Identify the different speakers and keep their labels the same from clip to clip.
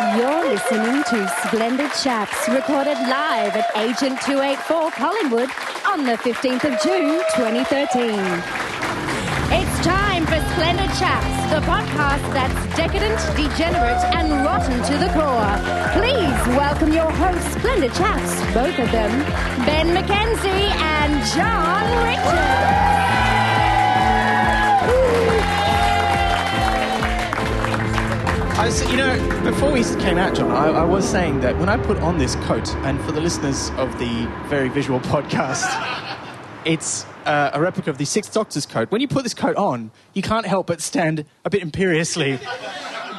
Speaker 1: You're listening to Splendid Chaps, recorded live at Agent 284 Collingwood on the 15th of June 2013. It's time for Splendid Chaps, the podcast that's decadent, degenerate, and rotten to the core. Please welcome your hosts, Splendid Chaps, both of them, Ben McKenzie and John Richards.
Speaker 2: I was, you know, before we came out, John, I, I was saying that when I put on this coat, and for the listeners of the very visual podcast, it's uh, a replica of the Sixth Doctor's coat. When you put this coat on, you can't help but stand a bit imperiously,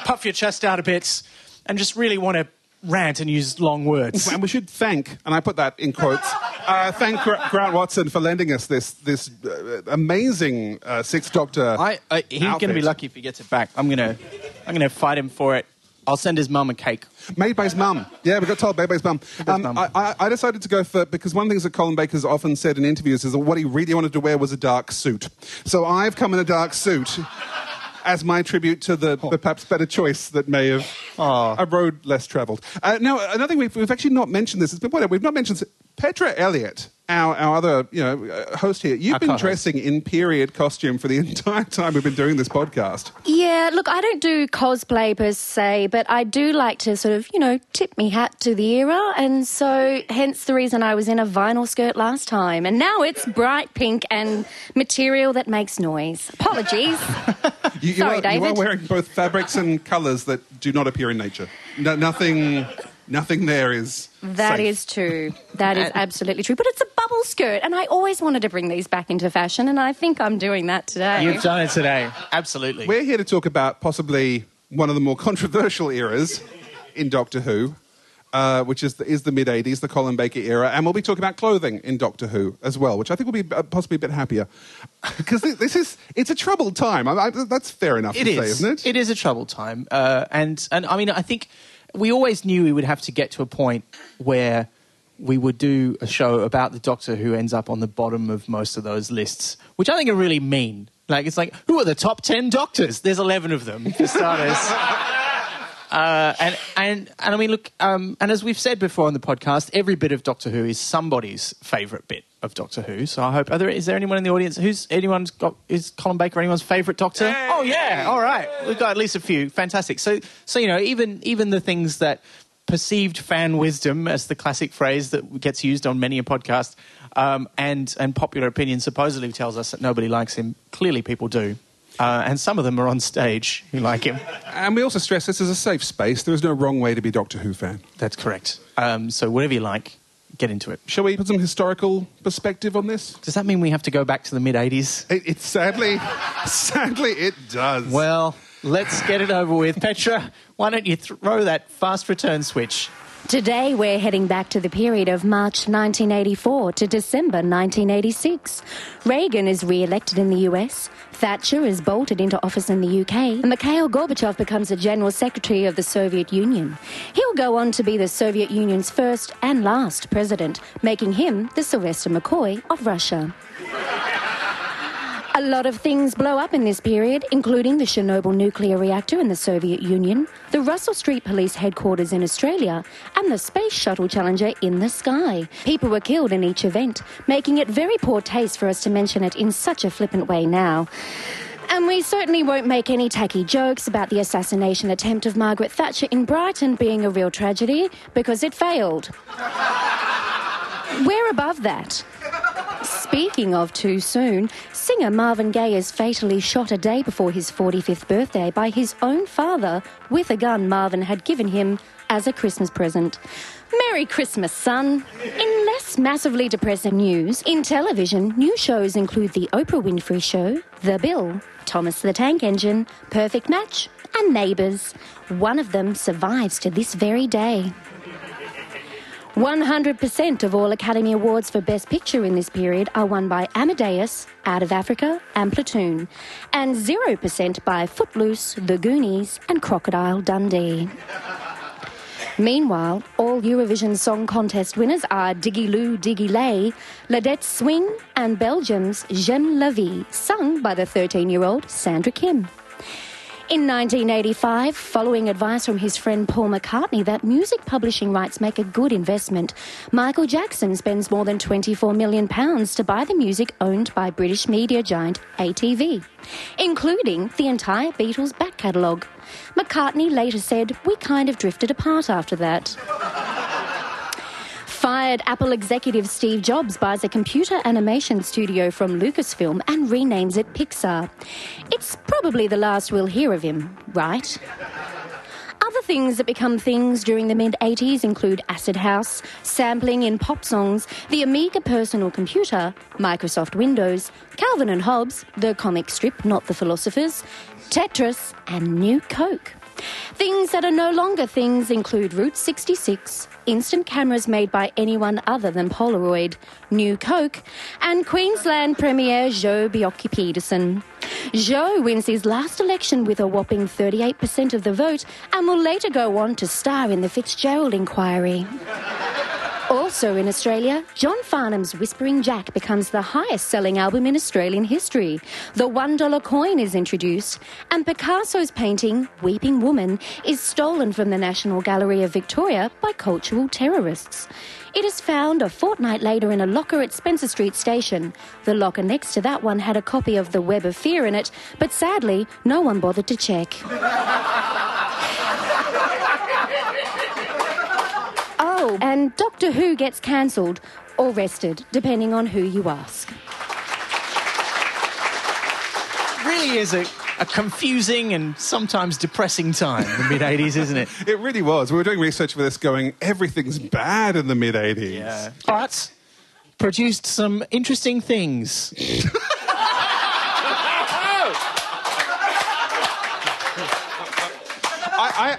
Speaker 2: puff your chest out a bit, and just really want to rant and use long words.
Speaker 3: And we should thank, and I put that in quotes, uh, thank Gra- Grant Watson for lending us this this uh, amazing uh, Sixth Doctor.
Speaker 2: I, I, he's going to be lucky if he gets it back. I'm going to, I'm going to fight him for it. I'll send his mum a cake.
Speaker 3: Made by his mum. Yeah, we got told by his mum. Um. I, I, I decided to go for because one of the things that Colin Baker's often said in interviews is that what he really wanted to wear was a dark suit. So I've come in a dark suit as my tribute to the, the perhaps better choice that may have a road less travelled. Uh, now, another thing we've, we've actually not mentioned this. It's been whatever we've not mentioned Petra Elliott. Our, our other you know uh, host here, you've
Speaker 2: Our
Speaker 3: been
Speaker 2: co-host.
Speaker 3: dressing in period costume for the entire time we've been doing this podcast.
Speaker 1: Yeah, look, I don't do cosplay per se, but I do like to sort of, you know, tip me hat to the era. And so, hence the reason I was in a vinyl skirt last time. And now it's bright pink and material that makes noise. Apologies.
Speaker 3: You, you
Speaker 1: Sorry,
Speaker 3: are, You are wearing both fabrics and colours that do not appear in nature. No, nothing, nothing there is.
Speaker 1: That
Speaker 3: safe.
Speaker 1: is true. That is absolutely true. But it's a bubble skirt, and I always wanted to bring these back into fashion, and I think I'm doing that today.
Speaker 2: You've done it today. Absolutely.
Speaker 3: We're here to talk about possibly one of the more controversial eras in Doctor Who, uh, which is the, is the mid 80s, the Colin Baker era. And we'll be talking about clothing in Doctor Who as well, which I think will be uh, possibly a bit happier. Because this, this is, it's a troubled time. I, I, that's fair enough
Speaker 2: It
Speaker 3: to
Speaker 2: is.
Speaker 3: say, isn't it?
Speaker 2: It is a troubled time, uh, and and I mean, I think we always knew we would have to get to a point where we would do a show about the Doctor who ends up on the bottom of most of those lists, which I think are really mean. Like it's like, who are the top ten Doctors? There's eleven of them for starters. Uh, and, and and I mean, look, um, and as we've said before on the podcast, every bit of Doctor Who is somebody's favourite bit of Doctor Who. So I hope, there, is there anyone in the audience who's anyone's got is Colin Baker anyone's favourite Doctor? Oh yeah, all right, we've got at least a few. Fantastic. So so you know, even even the things that perceived fan wisdom, as the classic phrase that gets used on many a podcast, um, and and popular opinion supposedly tells us that nobody likes him. Clearly, people do. Uh, and some of them are on stage who like him.
Speaker 3: And we also stress this is a safe space. There is no wrong way to be a Doctor Who fan.
Speaker 2: That's correct. Um, so whatever you like, get into it.
Speaker 3: Shall we put some historical perspective on this?
Speaker 2: Does that mean we have to go back to the mid 80s?
Speaker 3: It, it sadly, sadly, it does.
Speaker 2: Well, let's get it over with. Petra, why don't you throw that fast return switch?
Speaker 1: Today, we're heading back to the period of March 1984 to December 1986. Reagan is re elected in the US, Thatcher is bolted into office in the UK, and Mikhail Gorbachev becomes the General Secretary of the Soviet Union. He'll go on to be the Soviet Union's first and last president, making him the Sylvester McCoy of Russia. A lot of things blow up in this period, including the Chernobyl nuclear reactor in the Soviet Union, the Russell Street Police headquarters in Australia, and the Space Shuttle Challenger in the sky. People were killed in each event, making it very poor taste for us to mention it in such a flippant way now. And we certainly won't make any tacky jokes about the assassination attempt of Margaret Thatcher in Brighton being a real tragedy, because it failed. We're above that. Speaking of too soon, singer Marvin Gaye is fatally shot a day before his 45th birthday by his own father with a gun Marvin had given him as a Christmas present. Merry Christmas, son. In less massively depressing news, in television, new shows include The Oprah Winfrey Show, The Bill, Thomas the Tank Engine, Perfect Match, and Neighbours. One of them survives to this very day. 100% of all Academy Awards for Best Picture in this period are won by Amadeus, Out of Africa, and Platoon, and 0% by Footloose, The Goonies, and Crocodile Dundee. Meanwhile, all Eurovision Song Contest winners are Diggi-Loo Diggi-Ley, Ladette Swing, and Belgium's J'aime la vie, sung by the 13 year old Sandra Kim. In 1985, following advice from his friend Paul McCartney that music publishing rights make a good investment, Michael Jackson spends more than £24 million to buy the music owned by British media giant ATV, including the entire Beatles back catalogue. McCartney later said, We kind of drifted apart after that. Fired Apple executive Steve Jobs buys a computer animation studio from Lucasfilm and renames it Pixar. It's probably the last we'll hear of him, right? Other things that become things during the mid 80s include Acid House, sampling in pop songs, the Amiga personal computer, Microsoft Windows, Calvin and Hobbes, the comic strip, not the philosophers, Tetris, and New Coke. Things that are no longer things include Route 66, instant cameras made by anyone other than Polaroid, New Coke, and Queensland Premier Joh Bjelke-Petersen. Joh wins his last election with a whopping 38% of the vote and will later go on to star in the Fitzgerald inquiry. Also in Australia, John Farnham's Whispering Jack becomes the highest selling album in Australian history. The $1 coin is introduced, and Picasso's painting, Weeping Woman, is stolen from the National Gallery of Victoria by cultural terrorists. It is found a fortnight later in a locker at Spencer Street Station. The locker next to that one had a copy of The Web of Fear in it, but sadly, no one bothered to check. Oh, and Doctor Who gets cancelled or rested, depending on who you ask.
Speaker 2: really is a, a confusing and sometimes depressing time, the mid 80s, isn't it?
Speaker 3: It really was. We were doing research for this going, everything's bad in the mid 80s.
Speaker 2: Yeah. But produced some interesting things.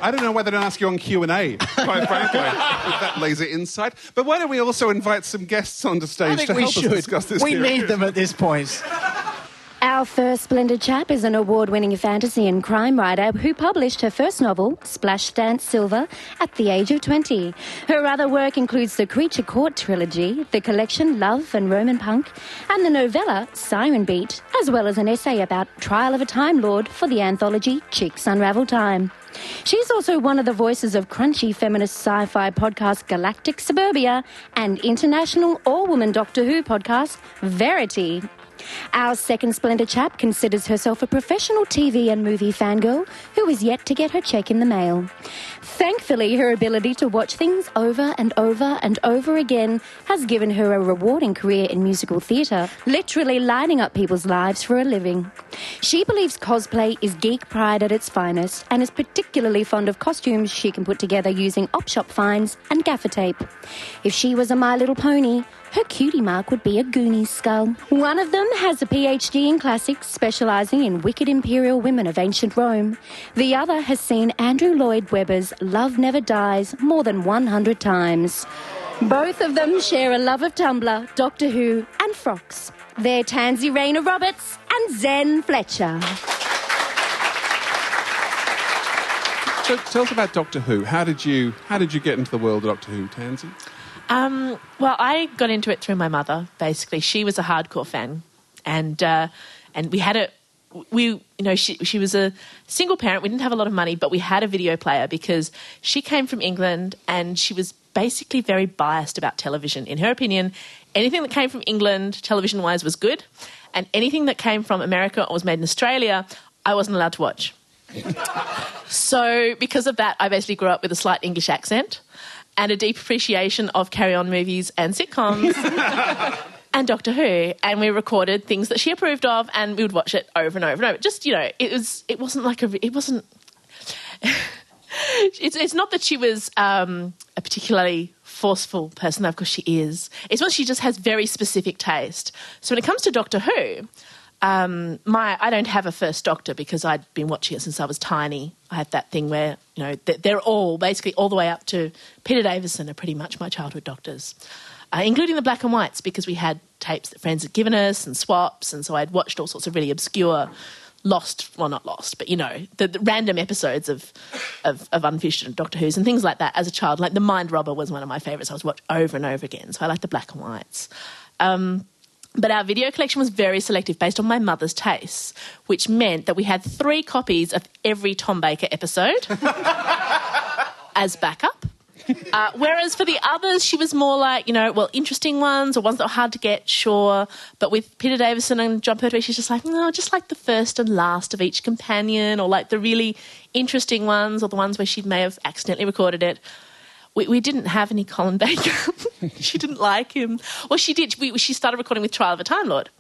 Speaker 3: I, I, I don't know whether to ask you on Q&A, quite frankly, with that laser insight. But why don't we also invite some guests onto
Speaker 2: I
Speaker 3: stage
Speaker 2: think
Speaker 3: to
Speaker 2: we
Speaker 3: help
Speaker 2: should.
Speaker 3: us discuss this
Speaker 2: we
Speaker 3: theory?
Speaker 2: need them at this point.
Speaker 1: Our first splendid chap is an award winning fantasy and crime writer who published her first novel, Splashdance Silver, at the age of 20. Her other work includes the Creature Court trilogy, the collection Love and Romanpunk, and the novella Siren Beat, as well as an essay about Trial of a Time Lord for the anthology Chicks Unravel Time. She's also one of the voices of crunchy feminist sci fi podcast Galactic Suburbia and international all woman Doctor Who podcast Verity. Our second splendid chap considers herself a professional TV and movie fangirl who is yet to get her check in the mail. Thankfully, her ability to watch things over and over and over again has given her a rewarding career in musical theatre, literally lighting up people's lives for a living. She believes cosplay is geek pride at its finest and is particularly fond of costumes she can put together using op shop finds and gaffer tape. If she was a My Little Pony, her cutie mark would be a Goonies skull. One of them has a PhD in classics, specialising in wicked imperial women of ancient Rome. The other has seen Andrew Lloyd Webber's Love Never Dies more than 100 times. Both of them share a love of Tumblr, Doctor Who, and frocks. They're Tansy Rayner Roberts and Zen Fletcher.
Speaker 3: So tell us about Doctor Who. How did you how did you get into the world of Doctor Who, Tansy?
Speaker 4: Um, well, I got into it through my mother. Basically, she was a hardcore fan, and uh, and we had a we you know she she was a single parent. We didn't have a lot of money, but we had a video player because she came from England and she was basically very biased about television. In her opinion, anything that came from England, television wise, was good, and anything that came from America or was made in Australia, I wasn't allowed to watch. So, because of that, I basically grew up with a slight English accent and a deep appreciation of carry on movies and sitcoms and Doctor Who. And we recorded things that she approved of and we would watch it over and over and over. Just, you know, it was, it wasn't like a, it wasn't, it's, it's not that she was um, a particularly forceful person, of course she is. It's what she just has very specific taste. So when it comes to Doctor Who, um, my I don't have a first Doctor because I'd been watching it since I was tiny. I have that thing where you know they're all basically all the way up to Peter Davison are pretty much my childhood Doctors, uh, including the black and whites because we had tapes that friends had given us and swaps, and so I'd watched all sorts of really obscure. Lost, well, not lost, but you know, the, the random episodes of, of of unfinished Doctor Who's and things like that as a child. Like the Mind Robber was one of my favourites. I was watched over and over again, so I like the black and whites. Um, But our video collection was very selective based on my mother's tastes, which meant that we had three copies of every Tom Baker episode as backup. Uh, whereas for the others, she was more like, you know, well, interesting ones or ones that were hard to get, sure. But with Peter Davison and Jon Pertwee, she's just like, no, just like the first and last of each companion or like the really interesting ones or the ones where she may have accidentally recorded it. We, we didn't have any Colin Baker. she didn't like him. Well, she did. We, she started recording with Trial of a Time Lord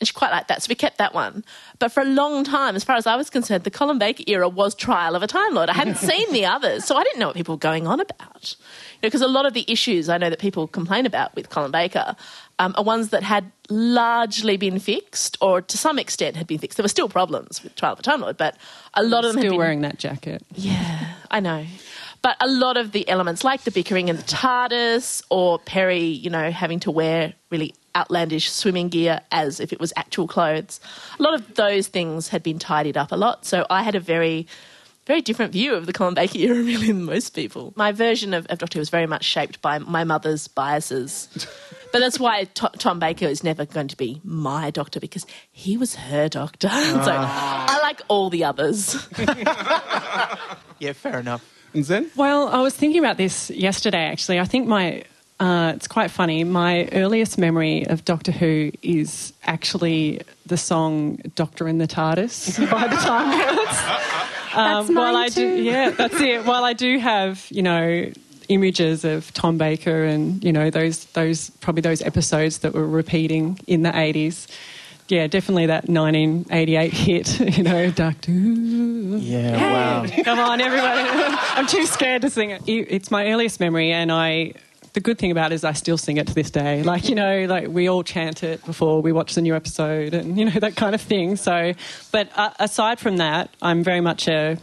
Speaker 4: and she quite liked that, so we kept that one. But for a long time, as far as I was concerned, the Colin Baker era was Trial of a Time Lord. I hadn't seen the others, so I didn't know what people were going on about. Because you know, a lot of the issues I know that people complain about with Colin Baker um, are ones that had largely been fixed, or to some extent had been fixed. There were still problems with Trial of a Time Lord, but a lot of them
Speaker 5: still
Speaker 4: been,
Speaker 5: wearing that jacket.
Speaker 4: Yeah, I know. But a lot of the elements, like the bickering and the TARDIS, or Peri, you know, having to wear really outlandish swimming gear as if it was actual clothes. A lot of those things had been tidied up a lot. So I had a very, very different view of the Colin Baker era, really, than most people. My version of, of Doctor Who was very much shaped by my mother's biases. but that's why T- Tom Baker is never going to be my doctor because he was her doctor. so ah. I like all the others.
Speaker 2: yeah, fair enough.
Speaker 3: And Zen?
Speaker 5: Well, I was thinking about this yesterday, actually. I think my uh, it's quite funny. My earliest memory of Doctor Who is actually the song "Doctor in the TARDIS" by the Time Lords.
Speaker 1: That's mine
Speaker 5: while I
Speaker 1: too.
Speaker 5: do, yeah, that's it. While I do have, you know, images of Tom Baker and you know those those probably those episodes that were repeating in the eighties. Yeah, definitely that 1988 hit. You know, Doctor. Who.
Speaker 2: Yeah, wow.
Speaker 5: Come on, everybody. I'm too scared to sing it. It- It's my earliest memory, and I. The good thing about it is I still sing it to this day. Like you know, like we all chant it before we watch the new episode, and you know that kind of thing. So, but uh, aside from that, I'm very much a,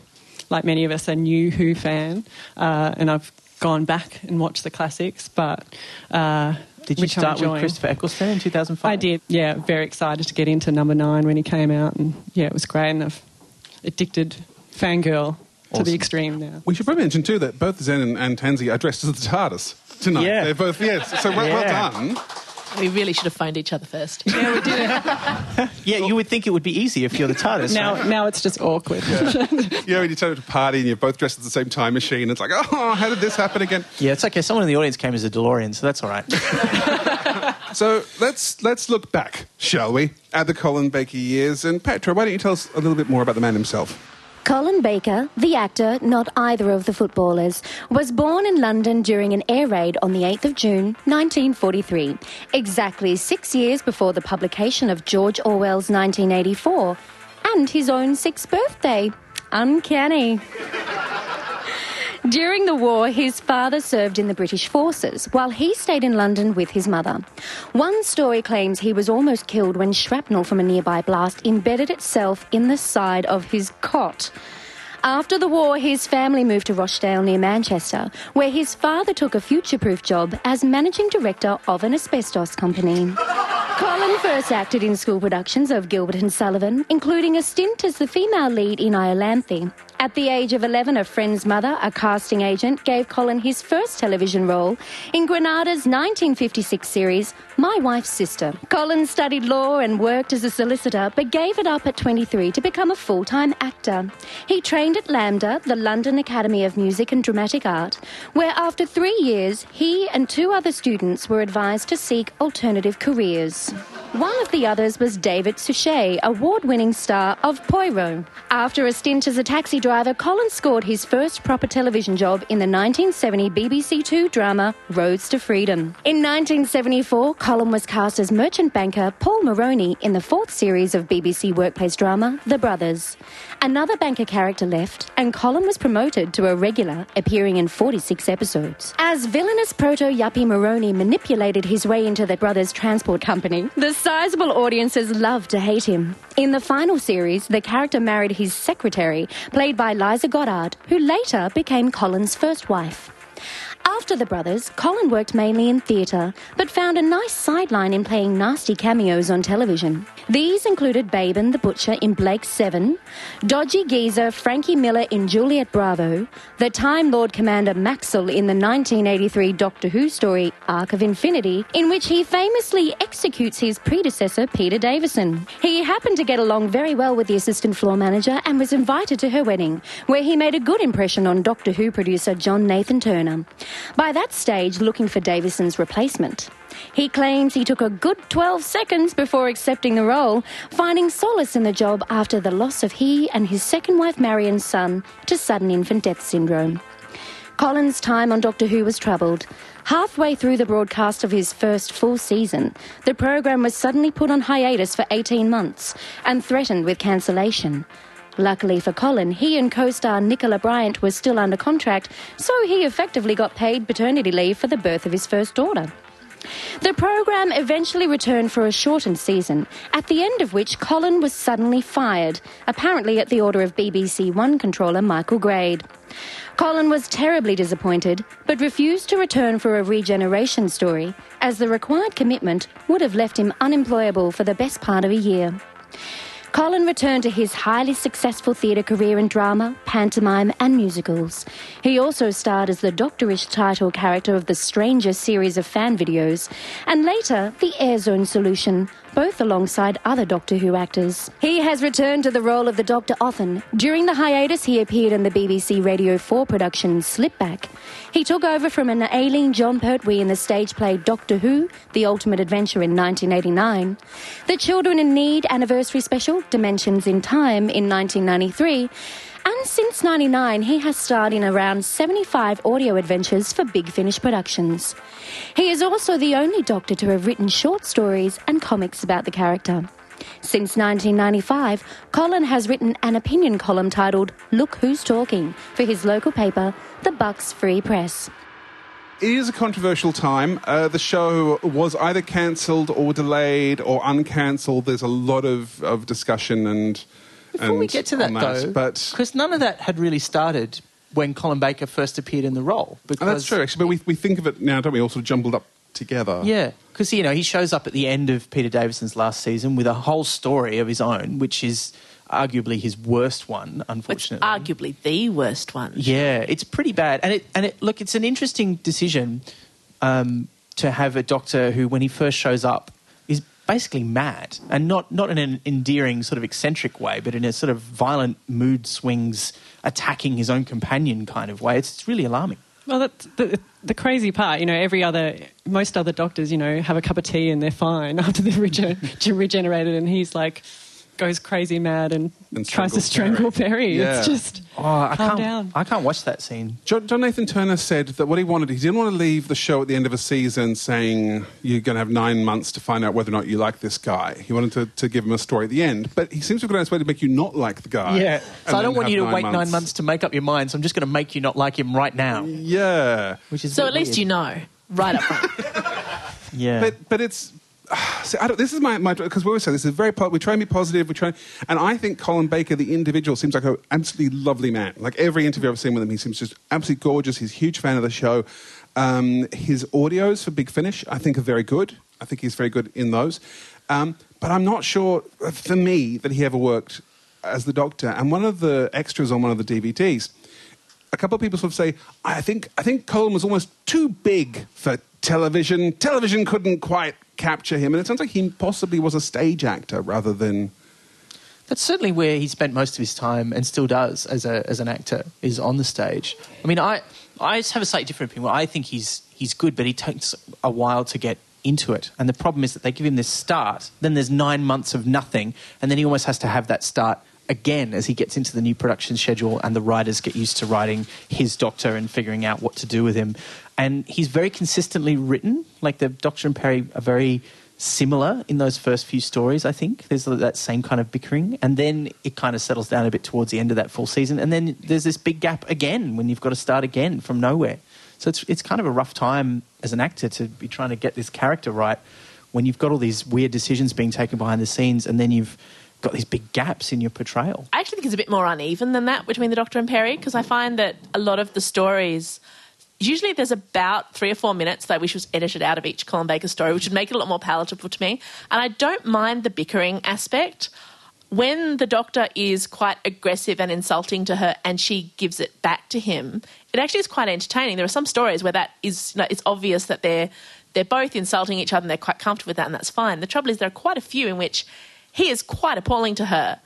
Speaker 5: like many of us, a new Who fan, uh, and I've gone back and watched the classics. But uh,
Speaker 2: Did you start with. Christopher Eccleston in 2005?
Speaker 5: I did. Yeah, very excited to get into number nine when he came out, and yeah, it was great. And I've addicted fangirl to the extreme now.
Speaker 3: We should probably mention too that both Zen and, and Tansy are dressed as the TARDIS tonight.
Speaker 2: Yeah.
Speaker 3: They're both yes. So well, well done.
Speaker 4: We really should have phoned each other first.
Speaker 2: Yeah, we did. yeah, you would think it would be easy if you're the TARDIS.
Speaker 5: Now,
Speaker 2: right?
Speaker 5: now it's just awkward.
Speaker 3: You know, when you turn up to a party and you're both dressed at the same time machine, it's like, oh, how did this happen again?
Speaker 2: Yeah, it's okay. Someone in the audience came as a DeLorean, so that's all right.
Speaker 3: So let's let's look back, shall we, at the Colin Baker years? And Petra, why don't you tell us a little bit more about the man himself?
Speaker 1: Colin Baker, the actor, not either of the footballers, was born in London during an air raid on the 8th of June 1943, exactly six years before the publication of George Orwell's 1984 and his own sixth birthday. Uncanny. During the war, his father served in the British forces while he stayed in London with his mother. One story claims he was almost killed when shrapnel from a nearby blast embedded itself in the side of his cot. After the war, his family moved to Rochdale near Manchester, where his father took a future proof job as managing director of an asbestos company. Colin first acted in school productions of Gilbert and Sullivan, including a stint as the female lead in Iolanthe. At the age of 11, a friend's mother, a casting agent, gave Colin his first television role in Granada's 1956 series, My Wife's Sister. Colin studied law and worked as a solicitor, but gave it up at 23 to become a full time actor. He trained at LAMDA, the London Academy of Music and Dramatic Art, where after three years, he and two other students were advised to seek alternative careers. One of the others was David Suchet, award winning star of Poirot. After a stint as a taxi driver, Colin scored his first proper television job in the 1970 BBC Two drama Roads to Freedom. In 1974, Colin was cast as merchant banker Paul Merroney in the fourth series of BBC workplace drama The Brothers. Another banker character left, and Colin was promoted to a regular, appearing in 46 episodes. As villainous proto yuppie Merroney manipulated his way into the brothers' transport company, the sizable audiences loved to hate him. In the final series, the character married his secretary, played by Liza Goddard, who later became Colin's first wife. After the brothers, Colin worked mainly in theatre, but found a nice sideline in playing nasty cameos on television. These included Bayban the Butcher in Blake 7, Dodgy Geezer Frankie Miller in Juliet Bravo, the Time Lord Commander Maxwell in the 1983 Doctor Who story Arc of Infinity, in which he famously executes his predecessor Peter Davison. He happened to get along very well with the assistant floor manager and was invited to her wedding, where he made a good impression on Doctor Who producer John Nathan Turner. By that stage, looking for Davison's replacement. He claims he took a good 12 seconds before accepting the role, finding solace in the job after the loss of he and his second wife Marion's son to sudden infant death syndrome. Colin's time on Doctor Who was troubled. Halfway through the broadcast of his first full season, the program was suddenly put on hiatus for 18 months and threatened with cancellation. Luckily for Colin, he and co star Nicola Bryant were still under contract, so he effectively got paid paternity leave for the birth of his first daughter. The program eventually returned for a shortened season, at the end of which Colin was suddenly fired, apparently at the order of BBC One controller Michael Grade. Colin was terribly disappointed, but refused to return for a regeneration story, as the required commitment would have left him unemployable for the best part of a year. Colin returned to his highly successful theatre career in drama, pantomime, and musicals. He also starred as the doctorish title character of the Stranger series of fan videos, and later the Airzone solution, both alongside other Doctor Who actors. He has returned to the role of the Doctor often. During the hiatus, he appeared in the BBC Radio 4 production Slipback. He took over from an ailing Jon Pertwee in the stage play Doctor Who, The Ultimate Adventure in 1989, the Children in Need anniversary special Dimensions in Time in 1993, and since 99 he has starred in around 75 audio adventures for Big Finish Productions. He is also the only Doctor to have written short stories and comics about the character. Since 1995, Colin has written an opinion column titled Look Who's Talking for his local paper, the Bucks Free Press.
Speaker 3: It is a controversial time. Uh, the show was either cancelled or delayed or uncancelled. There's a lot of, of discussion and.
Speaker 2: Before
Speaker 3: and
Speaker 2: we get to that,
Speaker 3: on
Speaker 2: though,
Speaker 3: but
Speaker 2: because none of that had really started when Colin Baker first appeared in the role. Because
Speaker 3: that's true, actually. But we, we think of it now, don't we? All sort of jumbled up together.
Speaker 2: Yeah, because you know he shows up at the end of Peter Davison's last season with a whole story of his own, which is arguably his worst one,
Speaker 4: It's
Speaker 2: unfortunately.
Speaker 4: arguably the worst one.
Speaker 2: Yeah, it's pretty bad, and it and it look, it's an interesting decision um, to have a doctor who, when he first shows up, is basically mad, and not not in an endearing sort of eccentric way, but in a sort of violent mood swings, attacking his own companion kind of way. It's, it's really alarming.
Speaker 5: Well, that's the, the crazy part, you know, every other, most other doctors, you know, have a cup of tea and they're fine after they've regen- regenerated, and he's like, goes crazy mad and,
Speaker 3: And
Speaker 5: tries to strangle Peri.
Speaker 3: Yeah.
Speaker 5: It's just,
Speaker 2: Oh, I
Speaker 5: calm
Speaker 2: can't.
Speaker 5: down.
Speaker 2: I can't watch that scene.
Speaker 3: John, John Nathan Turner said that what he wanted, he didn't want to leave the show at the end of a season saying you're going to have nine months to find out whether or not you like this guy. He wanted to, to give him a story at the end, but he seems to have gone out his way to make you not like the guy.
Speaker 2: Yeah. So I don't want you to wait nine months to make up your mind. So I'm just going to make you not like him right now.
Speaker 3: Yeah.
Speaker 2: Which is
Speaker 4: So
Speaker 2: bit
Speaker 4: at least
Speaker 2: weird.
Speaker 4: you know right up front.
Speaker 2: Yeah.
Speaker 3: But but it's. Don't, this is my because we always say this is very. We try and be positive. We try, and I think Colin Baker, the individual, seems like an absolutely lovely man. Like every interview I've seen with him, he seems just absolutely gorgeous. He's a huge fan of the show. Um, his audios for Big Finish, I think, are very good. I think he's very good in those. Um, but I'm not sure, for me, that he ever worked as the Doctor. And one of the extras on one of the DVDs, a couple of people sort of say, I think, I think Colin was almost too big for television. Television couldn't quite capture him. And it sounds like he possibly was a stage actor rather than.
Speaker 2: That's certainly where he spent most of his time and still does as, a, as an actor, is on the stage. I mean, I, I just have a slightly different opinion. I think he's, he's good, but he takes a while to get into it. And the problem is that they give him this start, then there's nine months of nothing, and then he almost has to have that start again as he gets into the new production schedule and the writers get used to writing his doctor and figuring out what to do with him. And he's very consistently written. Like the Doctor and Peri are very similar in those first few stories, I think. There's that same kind of bickering. And then it kind of settles down a bit towards the end of that full season. And then there's this big gap again when you've got to start again from nowhere. So it's, it's kind of a rough time as an actor to be trying to get this character right when you've got all these weird decisions being taken behind the scenes and then you've got these big gaps in your portrayal.
Speaker 4: I actually think it's a bit more uneven than that between the Doctor and Peri because I find that a lot of the stories usually there's about three or four minutes that I wish was edited out of each Colin Baker story, which would make it a lot more palatable to me. And I don't mind the bickering aspect. When the doctor is quite aggressive and insulting to her and she gives it back to him, it actually is quite entertaining. There are some stories where that is, you know, it's obvious that they're, they're both insulting each other and they're quite comfortable with that, and that's fine. The trouble is, there are quite a few in which he is quite appalling to her.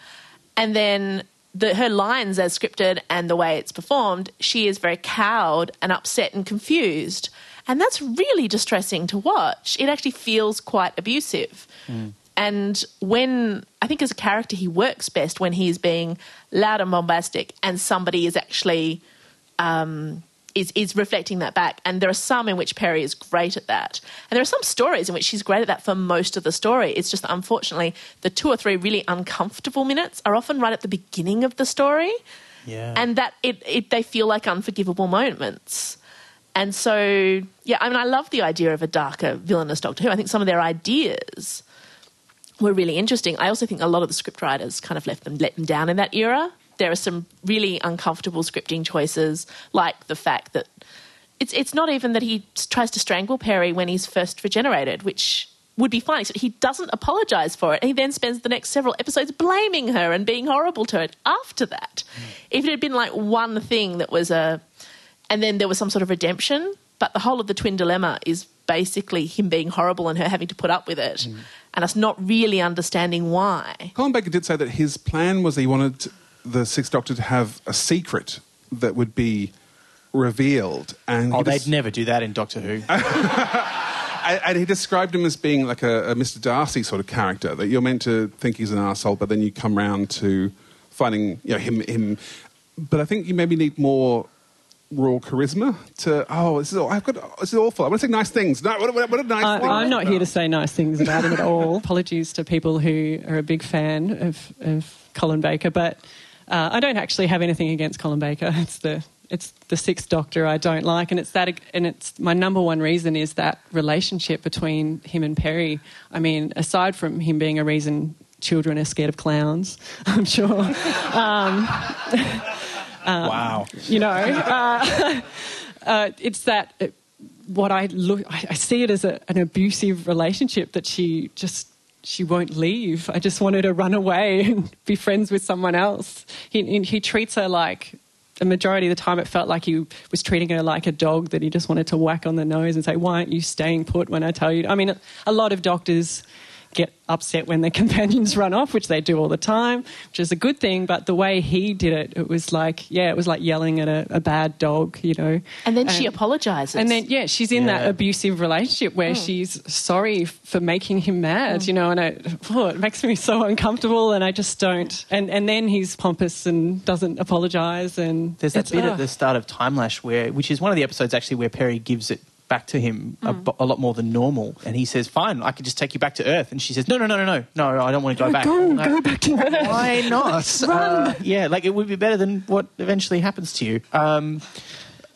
Speaker 4: And then the, her lines as scripted and the way it's performed, she is very cowed and upset and confused. And that's really distressing to watch. It actually feels quite abusive. And when I think as a character, he works best when he's being loud and bombastic and somebody is actually um, is, is reflecting that back. And there are some in which Peri is great at that. And there are some stories in which she's great at that for most of the story. It's just that unfortunately, the two or three really uncomfortable minutes are often right at the beginning of the story.
Speaker 2: Yeah.
Speaker 4: And that it, it they feel like unforgivable moments. And so, yeah, I mean, I love the idea of a darker villainous Doctor Who. I think some of their ideas were really interesting. I also think a lot of the scriptwriters kind of left them let them down in that era. There are some really uncomfortable scripting choices, like the fact that it's it's not even that he tries to strangle Peri when he's first regenerated, which would be fine. Except he doesn't apologise for it. He then spends the next several episodes blaming her and being horrible to her after that. Mm. If it had been like one thing that was a, and then there was some sort of redemption, but the whole of the twin dilemma is basically him being horrible and her having to put up with it, mm. and us not really understanding why.
Speaker 3: Colin Baker did say that his plan was that he wanted the Sixth Doctor to have a secret that would be revealed, and
Speaker 2: Oh, they'd
Speaker 3: des-
Speaker 2: never do that in Doctor Who.
Speaker 3: and, and he described him as being like a, a Mr. Darcy sort of character that you're meant to think he's an asshole, but then you come round to finding you know him him. But I think you maybe need more raw charisma to. Oh, this is all, I've got. This is awful. I want to say nice things. No, what, what, what a nice uh,
Speaker 5: I,
Speaker 3: thing.
Speaker 5: I'm not here to say nice things about him at all. Apologies to people who are a big fan of, of Colin Baker, but uh, I don't actually have anything against Colin Baker. It's the it's the Sixth Doctor I don't like, and it's that, and it's my number one reason is that relationship between him and Peri. I mean, aside from him being a reason children are scared of clowns, I'm sure.
Speaker 2: wow.
Speaker 5: you know uh, uh, it's that uh, what i look i, I see it as a, an abusive relationship that she just she won't leave. I just want her to run away and be friends with someone else. He, he, treats her like the majority of the time it felt like he was treating her like a dog that he just wanted to whack on the nose and say why aren't you staying put when i tell you? I mean a lot of doctors get upset when their companions run off, which they do all the time, which is a good thing. But the way he did it, it was like, yeah, it was like yelling at a, a bad dog, you know.
Speaker 4: And then she apologises.
Speaker 5: And then, yeah, she's in that abusive relationship where she's sorry for making him mad, you know, and I, oh, it makes me so uncomfortable and I just don't. And, and then he's pompous and doesn't apologise. And
Speaker 2: There's that bit
Speaker 5: ah.
Speaker 2: at the start of Timelash where, which is one of the episodes actually where Peri gives it back to him a, a lot more than normal, and he says, "Fine, I can just take you back to Earth." And she says, "No, no, no, no, no, no, I don't want to go back."
Speaker 5: Go,
Speaker 2: Like,
Speaker 5: go back to Earth.
Speaker 2: Why not? Uh, yeah, like it would be better than what eventually happens to you. Um,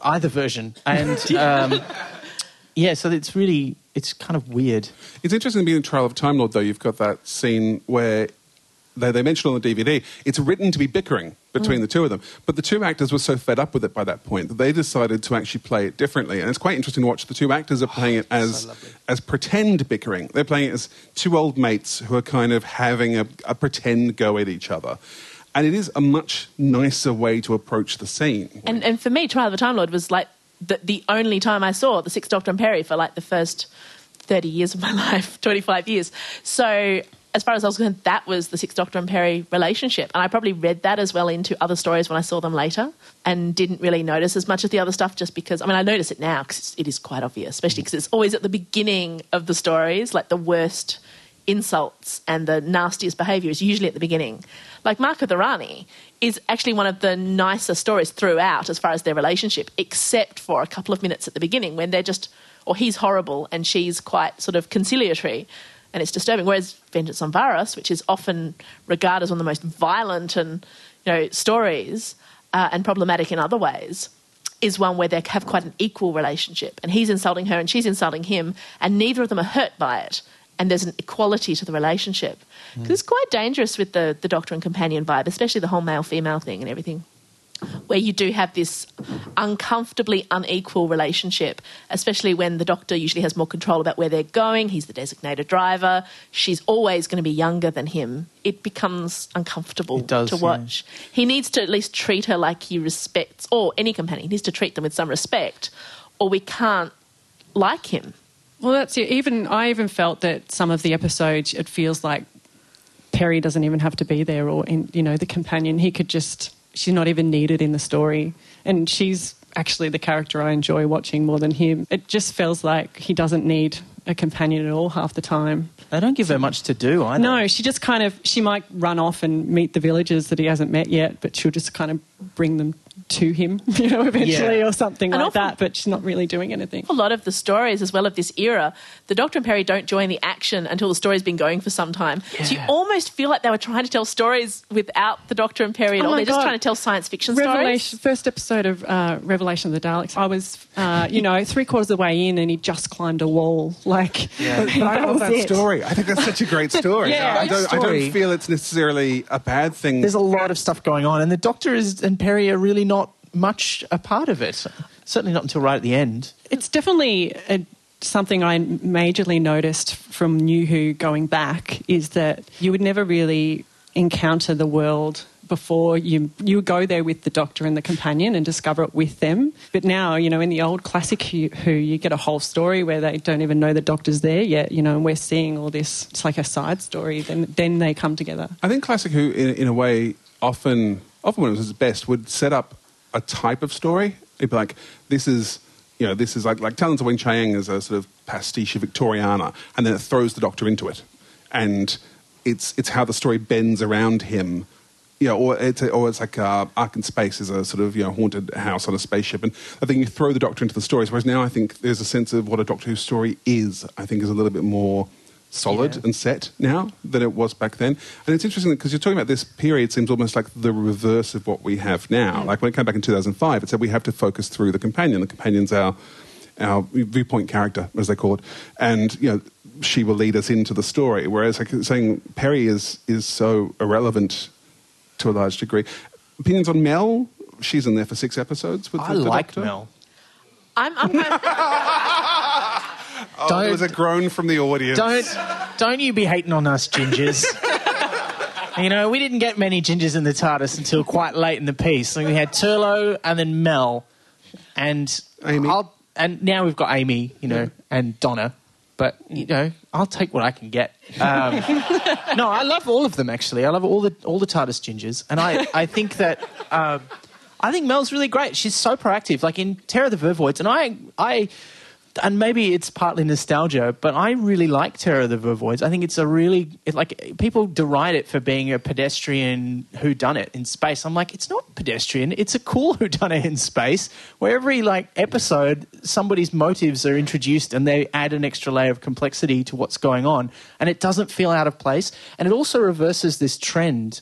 Speaker 2: either version, and um, yeah, so it's really it's kind of weird.
Speaker 3: It's interesting being in Trial of Time Lord, though. You've got that scene where they, they mention on the DVD it's written to be bickering between mm. the two of them. But the two actors were so fed up with it by that point that they decided to actually play it differently. And it's quite interesting to watch. The two actors are oh, playing it as, as pretend bickering. They're playing it as two old mates who are kind of having a, a pretend go at each other. And it is a much nicer way to approach the scene.
Speaker 4: And, and for me, Trial of the Time Lord was like the, the only time I saw the Sixth Doctor and Peri for like the first 30 years of my life, 25 years. So, as far as I was concerned, that was the Sixth Doctor and Peri relationship. And I probably read that as well into other stories when I saw them later and didn't really notice as much of the other stuff just because, I mean, I notice it now because it is quite obvious, especially because it's always at the beginning of the stories, like the worst insults and the nastiest behaviour is usually at the beginning. Like Mark of the Rani is actually one of the nicer stories throughout as far as their relationship, except for a couple of minutes at the beginning when they're just, or he's horrible and she's quite sort of conciliatory and it's disturbing. Whereas Vengeance on Varos, which is often regarded as one of the most violent and you know stories uh, and problematic in other ways, is one where they have quite an equal relationship, and he's insulting her and she's insulting him, and neither of them are hurt by it, and there's an equality to the relationship. 'Cause it's quite dangerous with the the doctor and companion vibe, especially the whole male female thing and everything. Where you do have this uncomfortably unequal relationship, especially when the doctor usually has more control about where they're going. He's the designated driver. She's always going to be younger than him. It becomes uncomfortable
Speaker 2: It does,
Speaker 4: to
Speaker 2: yeah.
Speaker 4: watch. He needs to at least treat her like he respects, or any companion, he needs to treat them with some respect, or we can't like him.
Speaker 5: Well, that's it. Even I even felt that some of the episodes, it feels like Peri doesn't even have to be there, or in, you know, the companion. He could just. She's not even needed in the story, and she's actually the character I enjoy watching more than him. It just feels like he doesn't need a companion at all half the time.
Speaker 2: They don't give her much to do either.
Speaker 5: No, she just kind of she might run off and meet the villagers that he hasn't met yet, but she'll just kind of bring them to him, you know, eventually
Speaker 2: Yeah.
Speaker 5: or something
Speaker 4: And
Speaker 5: like
Speaker 4: often-
Speaker 5: that. But she's not really doing anything.
Speaker 4: a lot of the stories as well of this era, the Doctor and Peri don't join the action until the story's been going for some time. So you almost feel like they were trying to tell stories without the Doctor and Peri at
Speaker 5: Oh
Speaker 4: all. They're just trying to tell science fiction
Speaker 5: Revelation,
Speaker 4: stories.
Speaker 5: first episode of uh, Revelation of the Daleks. I was, uh, you know, three quarters of the way in, and he just climbed a wall. Like,
Speaker 2: Yeah.
Speaker 3: But I love
Speaker 5: was
Speaker 3: that
Speaker 5: it.
Speaker 3: story. I think that's such a great story.
Speaker 5: Yeah,
Speaker 3: I,
Speaker 2: great
Speaker 3: don't, I don't feel it's necessarily a bad thing.
Speaker 2: There's a lot of stuff going on, and the Doctor is and Peri are really not much a part of it. Certainly not until right at the end.
Speaker 5: it's definitely a, something I majorly noticed from New Who going back is that you would never really encounter the world before you you go there with the doctor and the companion and discover it with them but now you know in the old classic who, who you get a whole story where they don't even know the doctor's there yet you know and we're seeing all this it's like a side story then then they come together
Speaker 3: I think Classic Who, in, in a way, often, often when it was its best, would set up a type of story. It'd be like, this is, you know, this is like, like Talons of Weng-Chiang is a sort of pastiche Victoriana, and then it throws the Doctor into it. And it's, it's how the story bends around him. You know, or it's, or it's like uh, Ark in Space is a sort of you know haunted house on a spaceship, and I think you throw the Doctor into the stories. Whereas now I think there's a sense of what a Doctor Who story is. I think is a little bit more solid
Speaker 2: Yeah.
Speaker 3: and set now than it was back then. And it's interesting because you're talking about this period seems almost like the reverse of what we have now. Like when it came back in 2005, it said we have to focus through the companion. The companion's our our viewpoint character, as they call it, and you know she will lead us into the story. Whereas like saying Peri is is so irrelevant to a large degree. Opinions on Mel? She's in there for six episodes. With
Speaker 2: I
Speaker 3: the, the
Speaker 2: like
Speaker 3: Doctor.
Speaker 2: Mel.
Speaker 4: I'm, I'm
Speaker 3: Oh, there was a groan from the audience.
Speaker 2: Don't don't you be hating on us gingers. you know, we didn't get many gingers in the TARDIS until quite late in the piece. So we had Turlough and then Mel, and
Speaker 3: Amy.
Speaker 2: I'll, and now we've got Amy, you know, and Donna. But you know, I'll take what I can get. Um, no, I love all of them actually. I love all the all the TARDIS gingers, and I I think that. Um, I think Mel's really great. She's so proactive. Like in Terror of the Vervoids, and I, I, and maybe it's partly nostalgia, but I really like Terror of the Vervoids. I think it's a really it, like people deride it for being a pedestrian who done it in space. I'm like, it's not pedestrian. It's a cool who done it in space, where every like episode, somebody's motives are introduced and they add an extra layer of complexity to what's going on, and it doesn't feel out of place. And it also reverses this trend.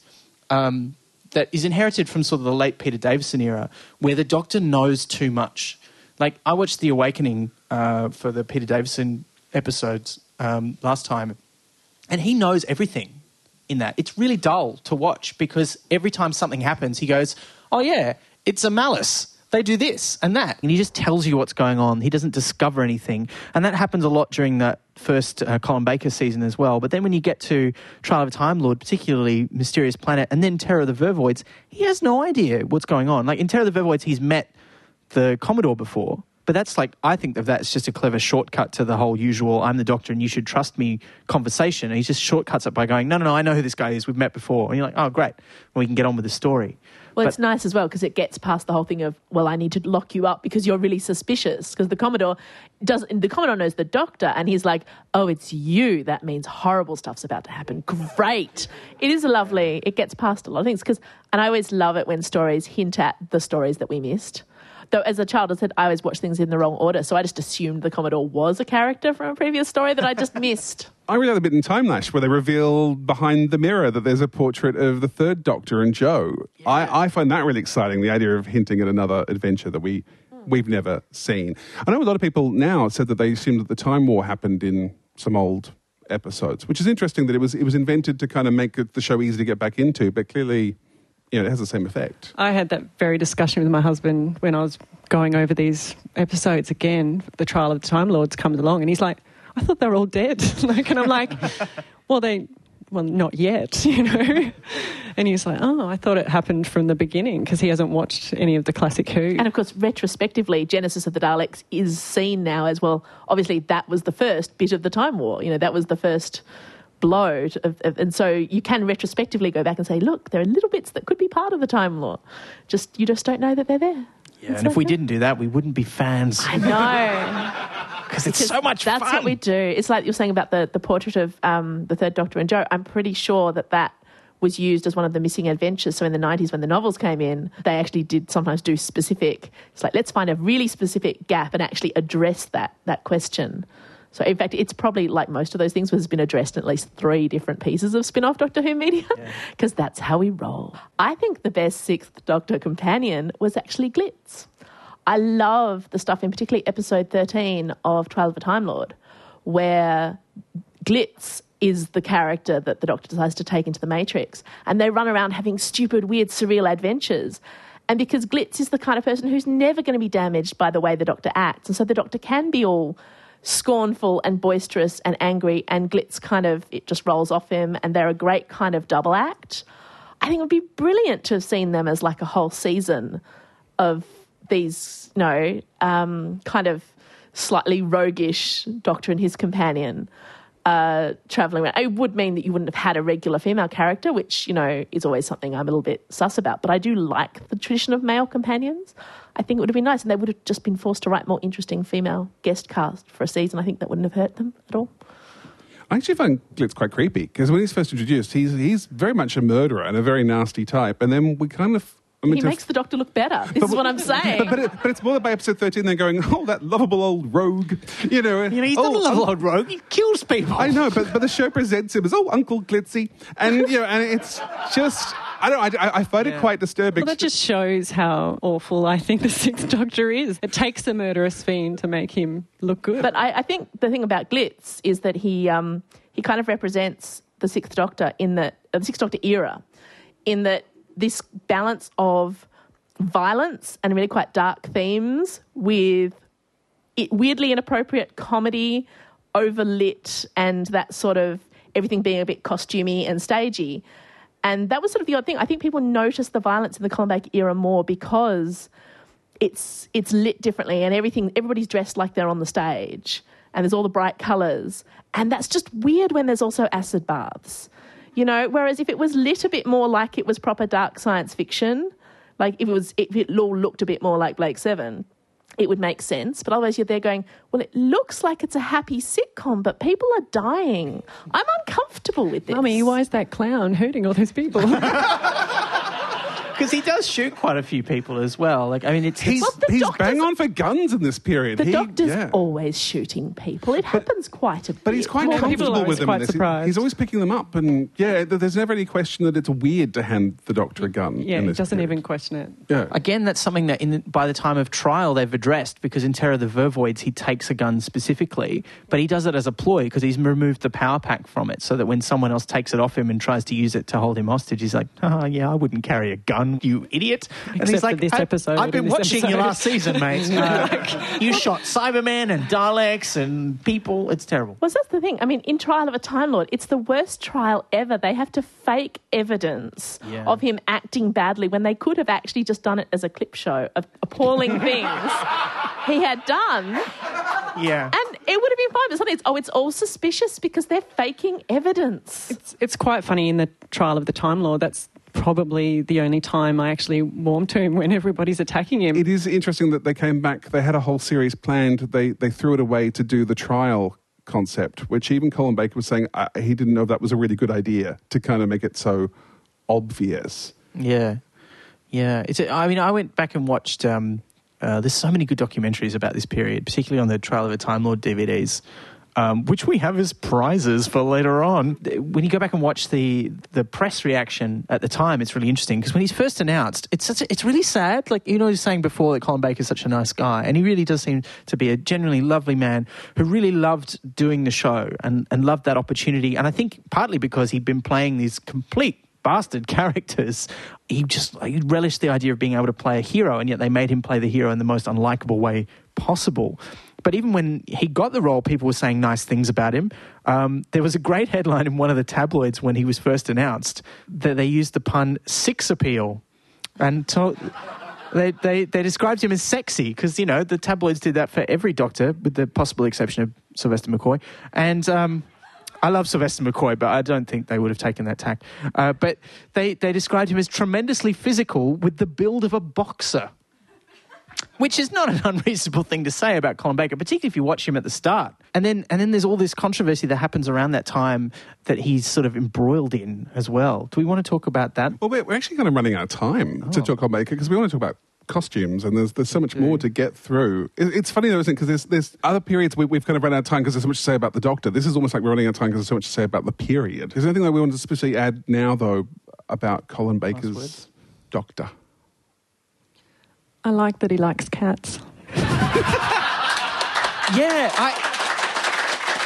Speaker 2: Um, that is inherited from sort of the late Peter Davison era, where the Doctor knows too much. Like I watched The Awakening uh, for the Peter Davison episodes um, last time, and he knows everything in that. It's really dull to watch because every time something happens, he goes, "Oh yeah, it's a Malus." They do this and that, and he just tells you what's going on. He doesn't discover anything, and that happens a lot during that first uh, Colin Baker season as well. But then when you get to Trial of a Time Lord, particularly Mysterious Planet, and then Terror of the Vervoids, he has no idea what's going on. Like in Terror of the Vervoids, he's met the Commodore before, but that's like I think that that's just a clever shortcut to the whole usual "I'm the Doctor and you should trust me" conversation. And he just shortcuts it by going, "No, no, no, I know who this guy is. We've met before." And you're like, "Oh, great, well, we can get on with the story."
Speaker 4: Well,
Speaker 2: But-
Speaker 4: it's nice as well because it gets past the whole thing of, well, I need to lock you up because you're really suspicious. Because the Commodore does, the Commodore knows the Doctor, and he's like, oh, it's you. That means horrible stuff's about to happen. Great. It is lovely. It gets past a lot of things. Because, and I always love it when stories hint at the stories that we missed. Though, as a child, I said I always watched things in the wrong order, so I just assumed the Commodore was a character from a previous story that I just missed.
Speaker 3: I really like the bit in Timelash where they reveal behind the mirror that there's a portrait of the third Doctor and Jo. I, I find that really exciting, the idea of hinting at another adventure that we, we've never seen. I know a lot of people now said that they assumed that the Time War happened in some old episodes, which is interesting that it was, it was invented to kind of make the show easy to get back into, but clearly you know, it has the same effect.
Speaker 5: I had that very discussion with my husband when I was going over these episodes again. The trial of the Time Lords comes along, and he's like, "I thought they were all dead." like, and I'm like, "Well, they." Well, not yet, you know. And he's like, "Oh, I thought it happened from the beginning because he hasn't watched any of the classic Who."
Speaker 4: And of course, retrospectively, Genesis of the Daleks is seen now as well. Obviously, that was the first bit of the Time War. You know, that was the first blow. To, of, of, and so you can retrospectively go back and say, look, there are little bits that could be part of the Time law. Just you just don't know that they're there.
Speaker 2: Yeah, and if we didn't do that, we wouldn't be fans.
Speaker 4: I know.
Speaker 2: Because it's so much
Speaker 4: that's
Speaker 2: fun.
Speaker 4: what we do. It's like you're saying about the, the portrait of um, the Third Doctor and Jo. I'm pretty sure that that was used as one of the missing adventures. So in the 90s, when the novels came in, they actually did sometimes do specific. It's like let's find a really specific gap and actually address that that question. So in fact, it's probably like most of those things has been addressed in at least three different pieces of spin-off Doctor Who media, because yeah. that's how we roll. I think the best Sixth Doctor companion was actually Glitz. I love the stuff in particularly episode 13 of Trial of a Time Lord, where Glitz is the character that the Doctor decides to take into the Matrix, and they run around having stupid, weird, surreal adventures. And because Glitz is the kind of person who's never going to be damaged by the way the Doctor acts, and so the Doctor can be all scornful and boisterous and angry, and Glitz kind of it just rolls off him, and they're a great kind of double act. I think it would be brilliant to have seen them as like a whole season of these, you know, um, kind of slightly roguish Doctor and his companion uh, traveling around. It would mean that you wouldn't have had a regular female character, which, you know, is always something I'm a little bit sus about. But I do like the tradition of male companions. I think it would have been nice, and they would have just been forced to write more interesting female guest cast for a season. I think that wouldn't have hurt them at all.
Speaker 3: I actually find Glitz quite creepy because when he's first introduced, he's he's very much a murderer and a very nasty type, and then we kind of.
Speaker 4: I mean, he makes f- the doctor look better. This but, is what I'm saying.
Speaker 3: But, but, it, but, it's more by episode 13 they're going, oh, that lovable old rogue. You know,
Speaker 2: you know he's
Speaker 3: oh,
Speaker 2: not a lovable um, old rogue. He kills people.
Speaker 3: I know, but, but the show presents him as, oh, Uncle Glitzy. And, you know, and it's just I don't. I, I find yeah. it quite disturbing.
Speaker 5: Well, that just shows how awful I think the Sixth Doctor is. It takes a murderous fiend to make him look good.
Speaker 4: But I, I think the thing about Glitz is that he um, he kind of represents the Sixth Doctor in the uh, the Sixth Doctor era, in that this balance of violence and really quite dark themes with it, weirdly inappropriate comedy, overlit, and that sort of everything being a bit costumey and stagey. And that was sort of the odd thing. I think people notice the violence in the Baker era more because it's it's lit differently and everything everybody's dressed like they're on the stage and there's all the bright colours. And that's just weird when there's also acid baths. You know, whereas if it was lit a bit more like it was proper dark science fiction, like if it was if it all looked a bit more like Blake Seven, it would make sense. But otherwise, you're there going, well, it looks like it's a happy sitcom, but people are dying. I'm uncomfortable with this.
Speaker 5: Mummy, why is that clown hurting all those people?
Speaker 2: because he does shoot quite a few people as well. Like, I mean, it's
Speaker 3: he's, he's bang on for guns in this period.
Speaker 4: The
Speaker 3: he,
Speaker 4: doctor's
Speaker 3: yeah.
Speaker 4: always shooting people. It happens quite a bit.
Speaker 3: But he's quite
Speaker 5: well,
Speaker 3: comfortable with them.
Speaker 5: Surprised.
Speaker 3: He's always picking them up, and yeah, there's never any question that it's weird to hand the doctor a gun.
Speaker 5: Yeah, he doesn't
Speaker 3: period.
Speaker 5: even question it.
Speaker 3: Yeah.
Speaker 2: Again, that's something that the, by the time of trial they've addressed because in Terror of the Vervoids he takes a gun specifically, but he does it as a ploy because he's removed the power pack from it so that when someone else takes it off him and tries to use it to hold him hostage, he's like, oh, yeah, I wouldn't carry a gun, you idiot.
Speaker 5: Except and he's like, this episode.
Speaker 2: I've been watching
Speaker 5: episode.
Speaker 2: you last season, mate. Uh, you shot Cybermen and Daleks and people. It's terrible.
Speaker 4: Well, that's the thing. I mean, in Trial of a Time Lord, it's the worst trial ever. They have to fake evidence yeah. of him acting badly when they could have actually just done it as a clip show of appalling things he had done.
Speaker 2: Yeah.
Speaker 4: And it would have been fine, but suddenly it's, oh, it's all suspicious because they're faking evidence.
Speaker 5: It's, it's quite funny in the trial of the Time Lord. That's probably the only time I actually warm to him when everybody's attacking him.
Speaker 3: It is interesting that they came back. They had a whole series planned. They they threw it away to do the trial concept, which even Colin Baker was saying uh, he didn't know that was a really good idea to kind of make it so obvious.
Speaker 2: Yeah, yeah. It's. I mean, I went back and watched. Um, uh, there's so many good documentaries about this period, particularly on the Trial of a Time Lord DVDs um, which we have as prizes for later on. When you go back and watch the the press reaction at the time, it's really interesting because when he's first announced, it's such a, it's really sad. Like you know, you're saying before that Colin Baker is such a nice guy, and he really does seem to be a genuinely lovely man who really loved doing the show and and loved that opportunity. And I think partly because he'd been playing these complete bastard characters. He just he relished the idea of being able to play a hero, and yet they made him play the hero in the most unlikable way possible. But even when he got the role, people were saying nice things about him. Um, there was a great headline in one of the tabloids when he was first announced that they used the pun "six appeal," and they, they they described him as sexy because you know the tabloids did that for every doctor, with the possible exception of Sylvester McCoy. And um, I love Sylvester McCoy, but I don't think they would have taken that tack. Uh, but they they described him as tremendously physical with the build of a boxer. Which is not an unreasonable thing to say about Colin Baker, particularly if you watch him at the start. And then, and then there's all this controversy that happens around that time that he's sort of embroiled in as well. Do we want to talk about that?
Speaker 3: Well, we're, we're actually kind of running out of time to
Speaker 2: Oh.
Speaker 3: talk about Baker because we want to talk about costumes and there's there's so much more mm. to get through. It's funny though, isn't it? Because there's there's other periods we, we've kind of run out of time because there's so much to say about the Doctor. This is almost like we're running out of time because there's so much to say about the period. Is there anything that we want to especially add now though about Colin Baker's? Doctor?
Speaker 5: I like that he likes cats.
Speaker 2: Yeah, I.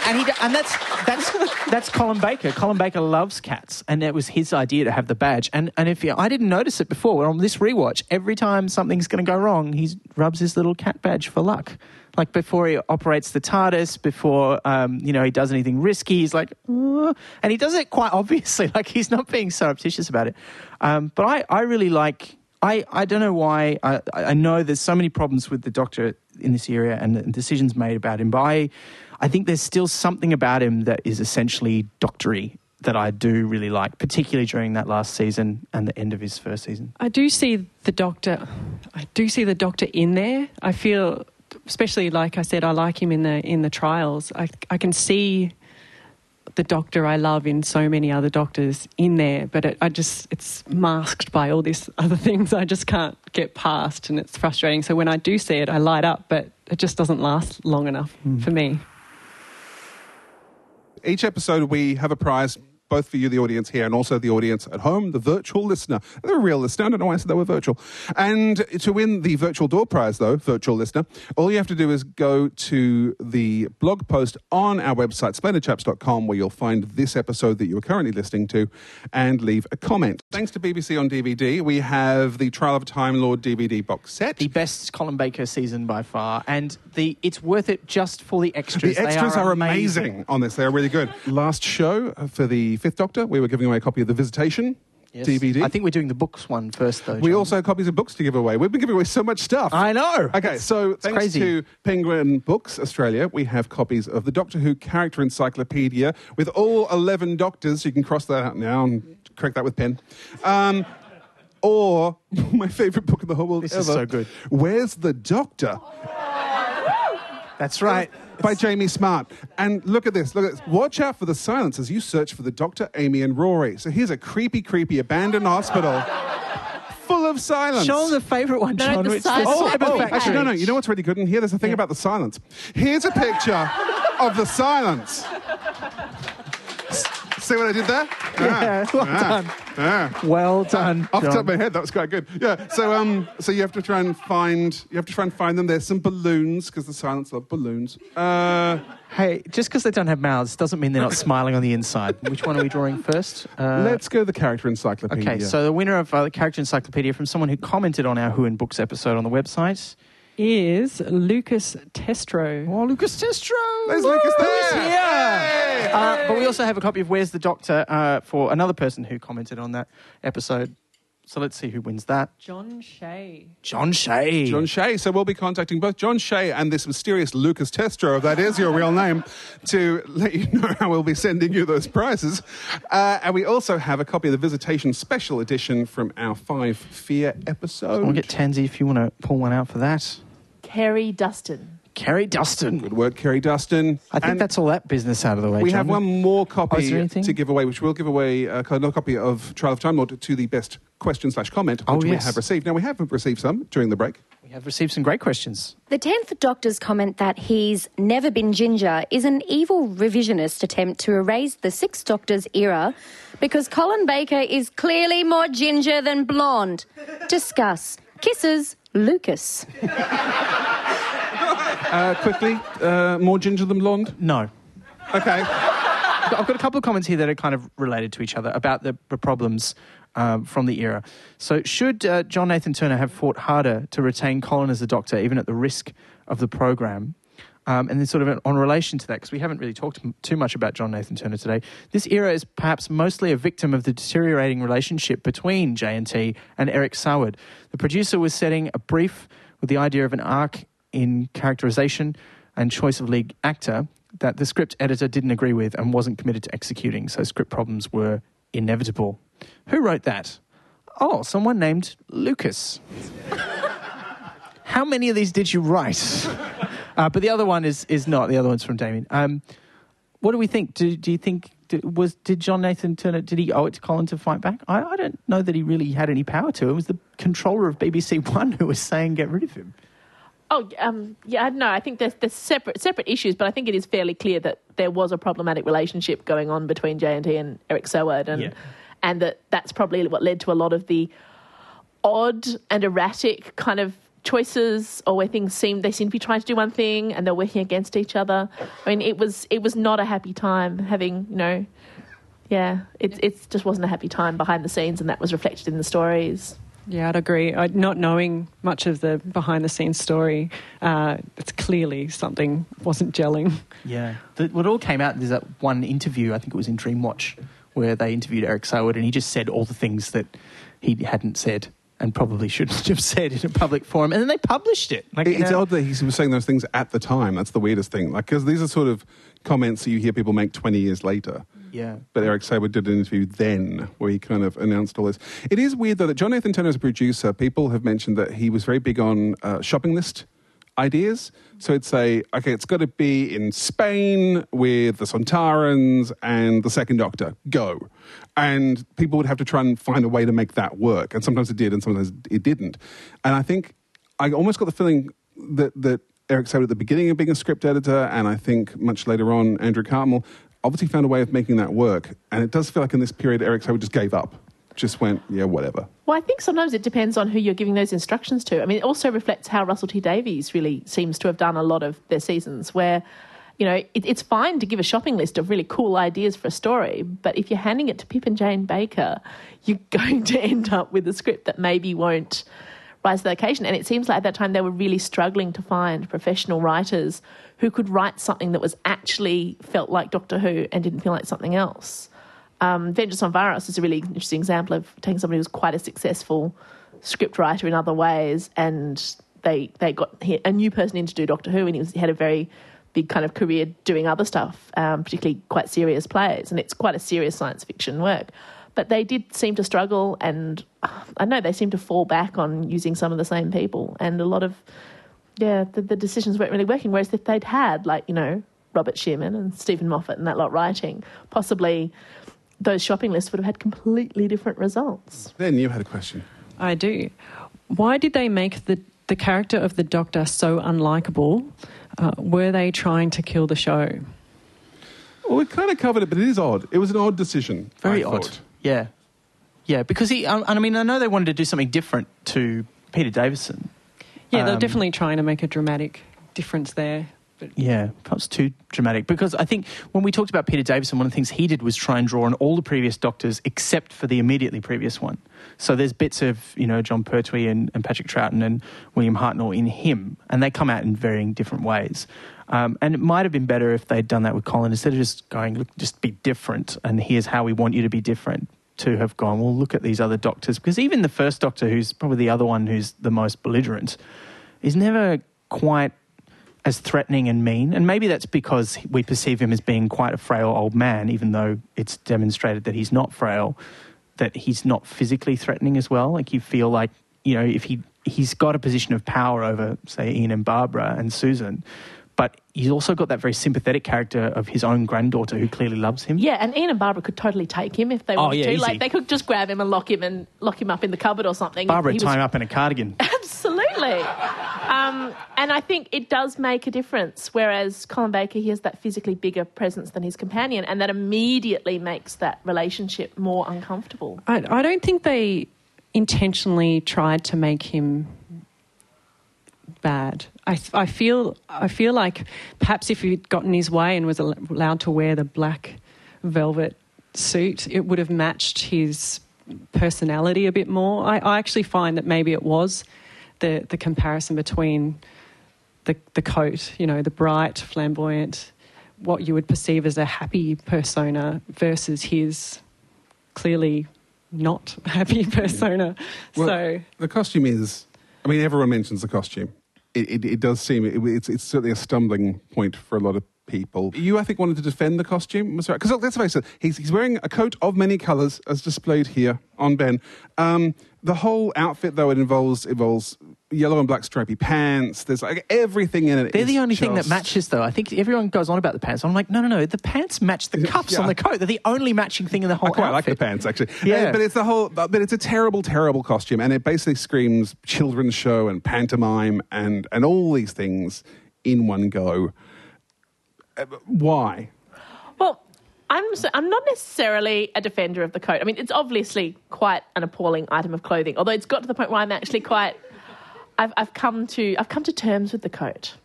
Speaker 2: And he and that's that's that's Colin Baker. Colin Baker loves cats, and it was his idea to have the badge. And and if you, I didn't notice it before on this rewatch, every time something's going to go wrong, he rubs his little cat badge for luck. Like before he operates the TARDIS, before um, you know he does anything risky, he's like, and he does it quite obviously. Like he's not being surreptitious about it. Um, but I, I really like. I, I don't know why. I, I know there's so many problems with the Doctor in this area and decisions made about him, but I, I think there's still something about him that is essentially doctory that I do really like, particularly during that last season and the end of his first season.
Speaker 5: I do see the doctor. I do see the doctor in there. I feel, especially like I said, I like him in the in the trials. I I can see the doctor I love in so many other doctors in there, but it, I just it's masked by all these other things I just can't get past, and it's frustrating. So when I do see it, I light up, but it just doesn't last long enough hmm. for me.
Speaker 3: Each episode, we have a prize both for you, the audience here, and also the audience at home, the virtual listener. They're a real listener. I don't know why I said they were virtual. And to win the virtual door prize, though, virtual listener, all you have to do is go to the blog post on our website, splendidchaps.com, where you'll find this episode that you are currently listening to and leave a comment. Thanks to BBC on DVD, we have the Trial of a Time Lord DVD box set.
Speaker 2: The best Colin Baker season by far, and the it's worth it just for the extras.
Speaker 3: The extras are, amazing. on this. They are really good. Last show for the Fifth Doctor, we were giving away a copy of The Visitation
Speaker 2: Yes.
Speaker 3: DVD.
Speaker 2: I think we're doing the books one first, though.
Speaker 3: we
Speaker 2: John.
Speaker 3: also have copies of books to give away. We've been giving away so much stuff.
Speaker 2: I know.
Speaker 3: Okay, so thanks
Speaker 2: crazy.
Speaker 3: to Penguin Books Australia, we have copies of the Doctor Who Character Encyclopedia with all 11 Doctors. You can cross that out now and correct that with pen. Um, or my favourite book in the whole world
Speaker 2: This
Speaker 3: ever.
Speaker 2: is so good.
Speaker 3: Where's the Doctor?
Speaker 2: That's right.
Speaker 3: By Jamie Smart. And look at this. Look at this. Watch out for the silence as you search for the Doctor, Amy, and Rory. So here's a creepy, creepy abandoned hospital full of silence.
Speaker 2: Show them the favourite one,
Speaker 4: No, the
Speaker 2: which
Speaker 4: silence
Speaker 2: is
Speaker 3: Oh, oh, actually, no, no. You know what's really good in here? There's a thing about the silence. Here's a picture of the silence. See what I did there?
Speaker 2: Yeah, well done.
Speaker 3: Ah.
Speaker 2: Well done.
Speaker 3: Off the top of my head, that was quite good. Yeah. So, um, so you have to try and find. You have to try and find them. There's some balloons because the silence love balloons. Uh,
Speaker 2: Hey, just because they don't have mouths doesn't mean they're not smiling on the inside. Which one are we drawing first? Uh,
Speaker 3: let's go the character encyclopedia.
Speaker 2: Okay, so the winner of uh, the character encyclopedia from someone who commented on our Who in Books episode on the website.
Speaker 5: Is Lucas Testro.
Speaker 2: Oh, Lucas Testro!
Speaker 3: There's Lucas there.
Speaker 2: here. Uh, but we also have a copy of Where's the Doctor uh, for another person who commented on that episode. So let's see who wins that.
Speaker 5: John Shea.
Speaker 2: John Shea.
Speaker 3: John Shea. So we'll be contacting both John Shea and this mysterious Lucas Testro, if that is your real name, to let you know how we'll be sending you those prizes. Uh, and we also have a copy of the Visitation Special Edition from our Five Fear episode.
Speaker 2: I'll get Tansy if you want to pull one out for that.
Speaker 4: Kerry Dustin.
Speaker 2: Kerry Dustin.
Speaker 3: Good work, Kerry Dustin.
Speaker 2: I think
Speaker 3: And
Speaker 2: that's all that business out of the way.
Speaker 3: We
Speaker 2: John.
Speaker 3: have one more
Speaker 2: Oh,
Speaker 3: copy
Speaker 2: is there anything?
Speaker 3: to give away, which we'll give away uh, another copy of Trial of Time Lord to the best question slash comment, which
Speaker 2: Oh,
Speaker 3: we have received. Now, we have received some during the break.
Speaker 2: We have received some great questions.
Speaker 1: The 10th Doctor's comment that he's never been ginger is an evil revisionist attempt to erase the Sixth Doctor's era because Colin Baker is clearly more ginger than blonde. Discuss. Kisses, Lucas.
Speaker 3: Uh, quickly, uh, more ginger than blonde?
Speaker 2: No.
Speaker 3: Okay.
Speaker 2: I've got a couple of comments here that are kind of related to each other about the, the problems um, from the era. So, should uh, John Nathan Turner have fought harder to retain Colin as a Doctor, even at the risk of the program? Um, and then, sort of on relation to that, because we haven't really talked too much about John Nathan Turner today, this era is perhaps mostly a victim of the deteriorating relationship between JNT and Eric Saward. The producer was setting a brief with the idea of an arc in characterization and choice of lead actor that the script editor didn't agree with and wasn't committed to executing, so script problems were inevitable. Who wrote that? Oh, someone named Lucas. How many of these did you write? Uh, but the other one is, is not. The other one's from Damien. Um, what do we think? Do, do you think did, was did John Nathan Turner did he owe it to Colin to fight back? I, I don't know that he really had any power to. It was the controller of BBC One who was saying get rid of him.
Speaker 4: Oh, um, yeah, no, I think there's, there's separate separate issues, but I think it is fairly clear that there was a problematic relationship going on between JNT and Eric Saward, and
Speaker 2: Yeah.
Speaker 4: and that that's probably what led to a lot of the odd and erratic kind of choices, or where things seem they seem to be trying to do one thing and they're working against each other. I mean, it was it was not a happy time having you know, yeah, it it just wasn't a happy time behind the scenes, and that was reflected in the stories.
Speaker 5: Yeah, I'd agree. I, not knowing much of the behind the scenes story, uh, it's clearly something wasn't gelling.
Speaker 2: Yeah. The, what all came out, there's that one interview, I think it was in Dreamwatch, where they interviewed Eric Saward and he just said all the things that he hadn't said and probably shouldn't have said in a public forum. And then they published it. Like, you
Speaker 3: It's
Speaker 2: know-
Speaker 3: odd that he was saying those things at the time. That's the weirdest thing. Like, because these are sort of comments that you hear people make 20 years later.
Speaker 2: Yeah.
Speaker 3: But Eric Saward did an interview then where he kind of announced all this. It is weird, though, that John Nathan Turner as a producer, people have mentioned that he was very big on uh, shopping list ideas. So it'd say, okay, it's got to be in Spain with the Sontarans and the Second Doctor. Go. And people would have to try and find a way to make that work. And sometimes it did, and sometimes it didn't. And I think I almost got the feeling that, that Eric Saward at the beginning of being a script editor, and I think much later on, Andrew Cartmel, obviously found a way of making that work. And it does feel like in this period, Eric Saward just gave up. Just went, yeah, whatever.
Speaker 4: Well, I think sometimes it depends on who you're giving those instructions to. I mean, it also reflects how Russell T Davies really seems to have done a lot of their seasons, where, you know, it, it's fine to give a shopping list of really cool ideas for a story, but if you're handing it to Pip and Jane Baker, you're going to end up with a script that maybe won't rise to the occasion. And it seems like at that time they were really struggling to find professional writers who could write something that was actually felt like Doctor Who and didn't feel like something else um, Vengeance on Varos is a really interesting example of taking somebody who's quite a successful script writer in other ways, and they they got a new person in to do Doctor Who, and he, was, he had a very big kind of career doing other stuff, um, particularly quite serious plays, and it's quite a serious science fiction work. But they did seem to struggle, and uh, I know they seem to fall back on using some of the same people, and a lot of yeah, the, the decisions weren't really working. Whereas if they'd had like you know Robert Shearman and Steven Moffat and that lot writing, possibly those shopping lists would have had completely different results.
Speaker 3: Then you had a question.
Speaker 5: I do. Why did they make the, the character of the Doctor so unlikable? Uh, were they trying to kill the show?
Speaker 3: Well, we kind of covered it, but it is odd. It was an odd decision.
Speaker 2: Very
Speaker 3: I
Speaker 2: odd.
Speaker 3: thought.
Speaker 2: Yeah. Yeah, because he, um, and I mean, I know they wanted to do something different to Peter Davison.
Speaker 5: Yeah, they're
Speaker 2: Um,
Speaker 5: definitely trying to make a dramatic difference there.
Speaker 2: Yeah, perhaps too dramatic. Because I think when we talked about Peter Davison, one of the things he did was try and draw on all the previous Doctors except for the immediately previous one. So there's bits of, you know, Jon Pertwee and, and Patrick Troughton and William Hartnell in him, and they come out in varying different ways. Um, and it might have been better if they'd done that with Colin instead of just going, look, just be different, and here's how we want you to be different. To have gone, well, look at these other doctors. Because even the first doctor, who's probably the other one who's the most belligerent, is never quite as threatening and mean. And maybe that's because we perceive him as being quite a frail old man, even though it's demonstrated that he's not frail, that he's not physically threatening as well. Like you feel like, you know, if he he's got a position of power over, say, Ian and Barbara and Susan, but he's also got that very sympathetic character of his own granddaughter who clearly loves him.
Speaker 4: Yeah, and Ian and Barbara could totally take him if they
Speaker 2: Oh,
Speaker 4: wanted
Speaker 2: yeah,
Speaker 4: to.
Speaker 2: easy.
Speaker 4: Like they could just grab him and lock him and lock him up in the cupboard or something.
Speaker 2: Barbara
Speaker 4: He
Speaker 2: tie
Speaker 4: was-
Speaker 2: him up in a cardigan.
Speaker 4: Absolutely. Um, and I think it does make a difference. Whereas Colin Baker, he has that physically bigger presence than his companion, and that immediately makes that relationship more uncomfortable.
Speaker 5: I, I don't think they intentionally tried to make him bad. I, I feel I feel like perhaps if he'd gotten his way and was allowed to wear the black velvet suit, it would have matched his personality a bit more. I, I actually find that maybe it was the, the comparison between the, the coat, you know, the bright, flamboyant, what you would perceive as a happy persona versus his clearly not happy persona.
Speaker 3: Well,
Speaker 5: so
Speaker 3: the costume is. I mean, everyone mentions the costume. It, it, it does seem it, it's, it's certainly a stumbling point for a lot of people. You, I think, wanted to defend the costume, because let's face it, he's, he's wearing a coat of many colours, as displayed here on Ben. Um, the whole outfit, though, it involves involves yellow and black stripy pants. There's like everything in it.
Speaker 2: They're the only thing that matches, though. I think everyone goes on about the pants. I'm like, no, no, no. The pants match the cuffs
Speaker 3: Yeah.
Speaker 2: on the coat. They're the only matching thing in the whole
Speaker 3: I quite like the pants actually.
Speaker 2: Yeah.
Speaker 3: But it's the whole. But it's a terrible, terrible costume, and it basically screams children's show and pantomime and and all these things in one go. Uh, why?
Speaker 4: Well, I'm s- I'm not necessarily a defender of the coat. I mean, it's obviously quite an appalling item of clothing. Although it's got to the point where I'm actually quite I've I've come to I've come to terms with the coat.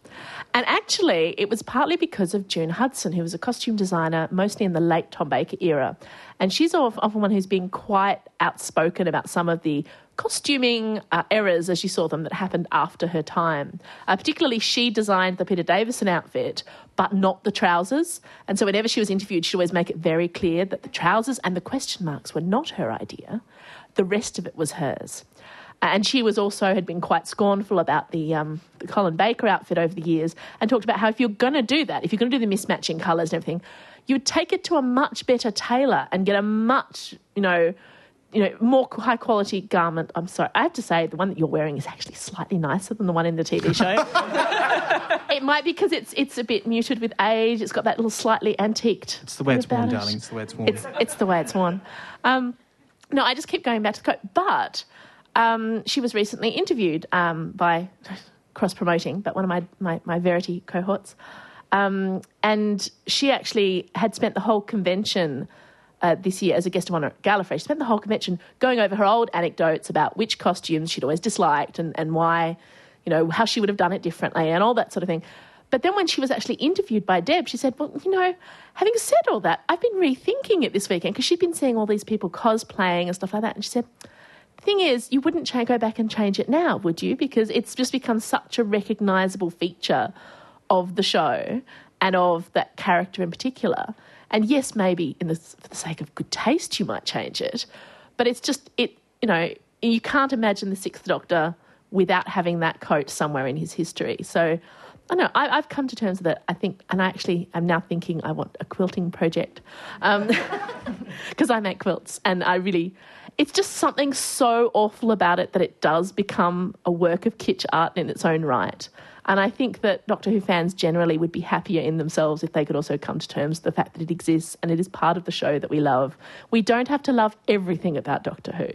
Speaker 4: And actually, it was partly because of June Hudson, who was a costume designer mostly in the late Tom Baker era. And she's often one who's been quite outspoken about some of the costuming uh, errors, as she saw them, that happened after her time. Uh, particularly, she designed the Peter Davison outfit, but not the trousers. And so, whenever she was interviewed, she'd always make it very clear that the trousers and the question marks were not her idea, the rest of it was hers. And she was also had been quite scornful about the um, the Colin Baker outfit over the years, and talked about how if you're going to do that, if you're going to do the mismatching colours and everything, you would take it to a much better tailor and get a much you know you know more high quality garment. I'm sorry, I have to say the one that you're wearing is actually slightly nicer than the one in the TV show. it might be because it's it's a bit muted with age. It's got that little slightly antiqued.
Speaker 2: It's the way it's worn,
Speaker 4: it.
Speaker 2: darling. It's the way it's worn.
Speaker 4: It's it's the way it's worn. Um, no, I just keep going back to the coat. But um, she was recently interviewed um, by cross promoting, but one of my my, my Verity cohorts, um, and she actually had spent the whole convention. Uh, this year, as a guest of honor at Gallifrey, she spent the whole convention going over her old anecdotes about which costumes she'd always disliked and, and why, you know, how she would have done it differently and all that sort of thing. But then when she was actually interviewed by Deb, she said, Well, you know, having said all that, I've been rethinking it this weekend because she'd been seeing all these people cosplaying and stuff like that. And she said, thing is, you wouldn't cha- go back and change it now, would you? Because it's just become such a recognizable feature of the show and of that character in particular. And yes, maybe in the, for the sake of good taste, you might change it. But it's just, it, you know, you can't imagine the Sixth Doctor without having that coat somewhere in his history. So I know I, I've come to terms with it. I think, and I actually am now thinking I want a quilting project um, because I make quilts, and I really, it's just something so awful about it that it does become a work of kitsch art in its own right. And I think that Doctor Who fans generally would be happier in themselves if they could also come to terms with the fact that it exists and it is part of the show that we love. We don't have to love everything about Doctor Who.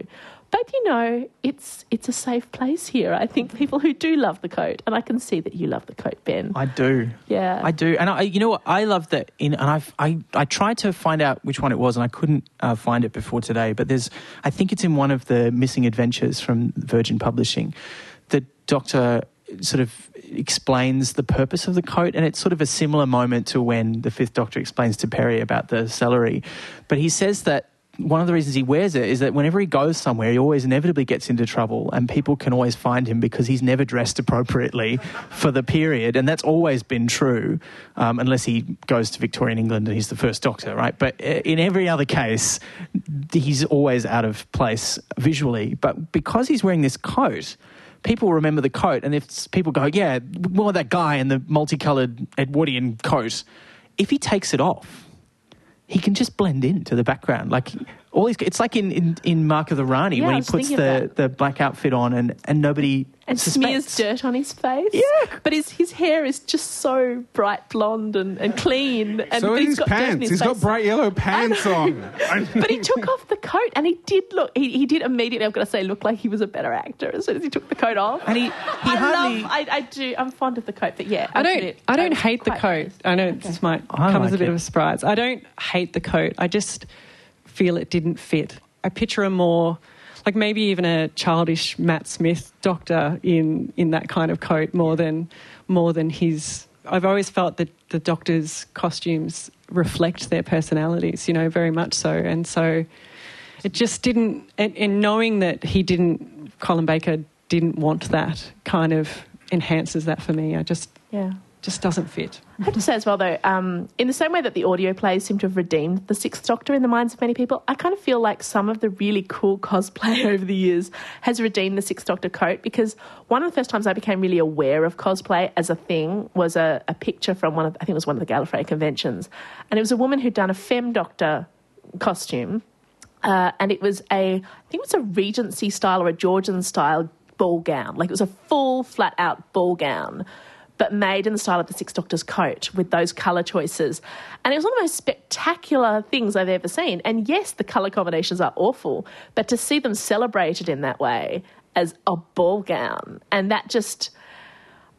Speaker 4: But you know, it's it's a safe place here. I think people who do love the coat, and I can see that you love the coat, Ben.
Speaker 2: I do.
Speaker 4: Yeah.
Speaker 2: I do. And I, you know what? I love that. In and I've, I, I tried to find out which one it was, and I couldn't uh, find it before today. But there's, I think it's in one of the missing adventures from Virgin Publishing. The Doctor sort of explains the purpose of the coat, and it's sort of a similar moment to when the Fifth Doctor explains to Peri about the celery. But he says that one of the reasons he wears it is that whenever he goes somewhere, he always inevitably gets into trouble, and people can always find him because he's never dressed appropriately for the period, and that's always been true, um, unless he goes to Victorian England and he's the first Doctor, right? But uh, in every other case, he's always out of place visually. But because he's wearing this coat, people remember the coat, and if people go, "Yeah, more that guy in the multicolored Edwardian coat," if he takes it off he can just blend into the background. Like all these, it's like in, in, in Mark of the Rani
Speaker 4: Yeah,
Speaker 2: when he puts the, the black outfit on and, and nobody
Speaker 4: and
Speaker 2: suspects.
Speaker 4: smears dirt on his face.
Speaker 2: Yeah.
Speaker 4: But his his hair is just so bright blonde and, and clean. And
Speaker 3: so
Speaker 4: but
Speaker 3: are
Speaker 4: he's
Speaker 3: his
Speaker 4: got dirt in
Speaker 3: pants.
Speaker 4: his
Speaker 3: He's got bright yellow pants on.
Speaker 4: But he took off the coat and he did look, he, he did immediately, I've got to say, look like he was a better actor as soon as he took the coat off.
Speaker 2: And he, he
Speaker 4: I
Speaker 2: hardly.
Speaker 4: love, I, I do, I'm fond of the coat, but yeah.
Speaker 5: I don't.
Speaker 4: absolute-
Speaker 5: I don't hate the coat.
Speaker 4: pleased.
Speaker 5: I know this might
Speaker 2: I
Speaker 5: come as
Speaker 2: like
Speaker 5: a bit
Speaker 2: it.
Speaker 5: of a surprise. I don't hate the coat. I just feel it didn't fit. I picture a more, like maybe even a childish Matt Smith doctor in in that kind of coat more than more than his I've always felt that the doctors' costumes reflect their personalities, you know, very much so. And so it just didn't, and, and knowing that he didn't, Colin Baker didn't want that kind of enhances that for me. I just,
Speaker 4: Yeah.
Speaker 5: Just doesn't fit.
Speaker 4: I have to say as well, though, um, in the same way that the audio plays seem to have redeemed the Sixth Doctor in the minds of many people, I kind of feel like some of the really cool cosplay over the years has redeemed the Sixth Doctor coat because one of the first times I became really aware of cosplay as a thing was a, a picture from one of, I think it was one of the Gallifrey conventions, and it was a woman who'd done a Femme Doctor costume, uh, and it was a, I think it was a Regency style or a Georgian style ball gown, like it was a full flat out ball gown but made in the style of the Six Doctor's coat with those colour choices. And it was one of the most spectacular things I've ever seen. And yes, the colour combinations are awful, but to see them celebrated in that way as a ball gown, and that just.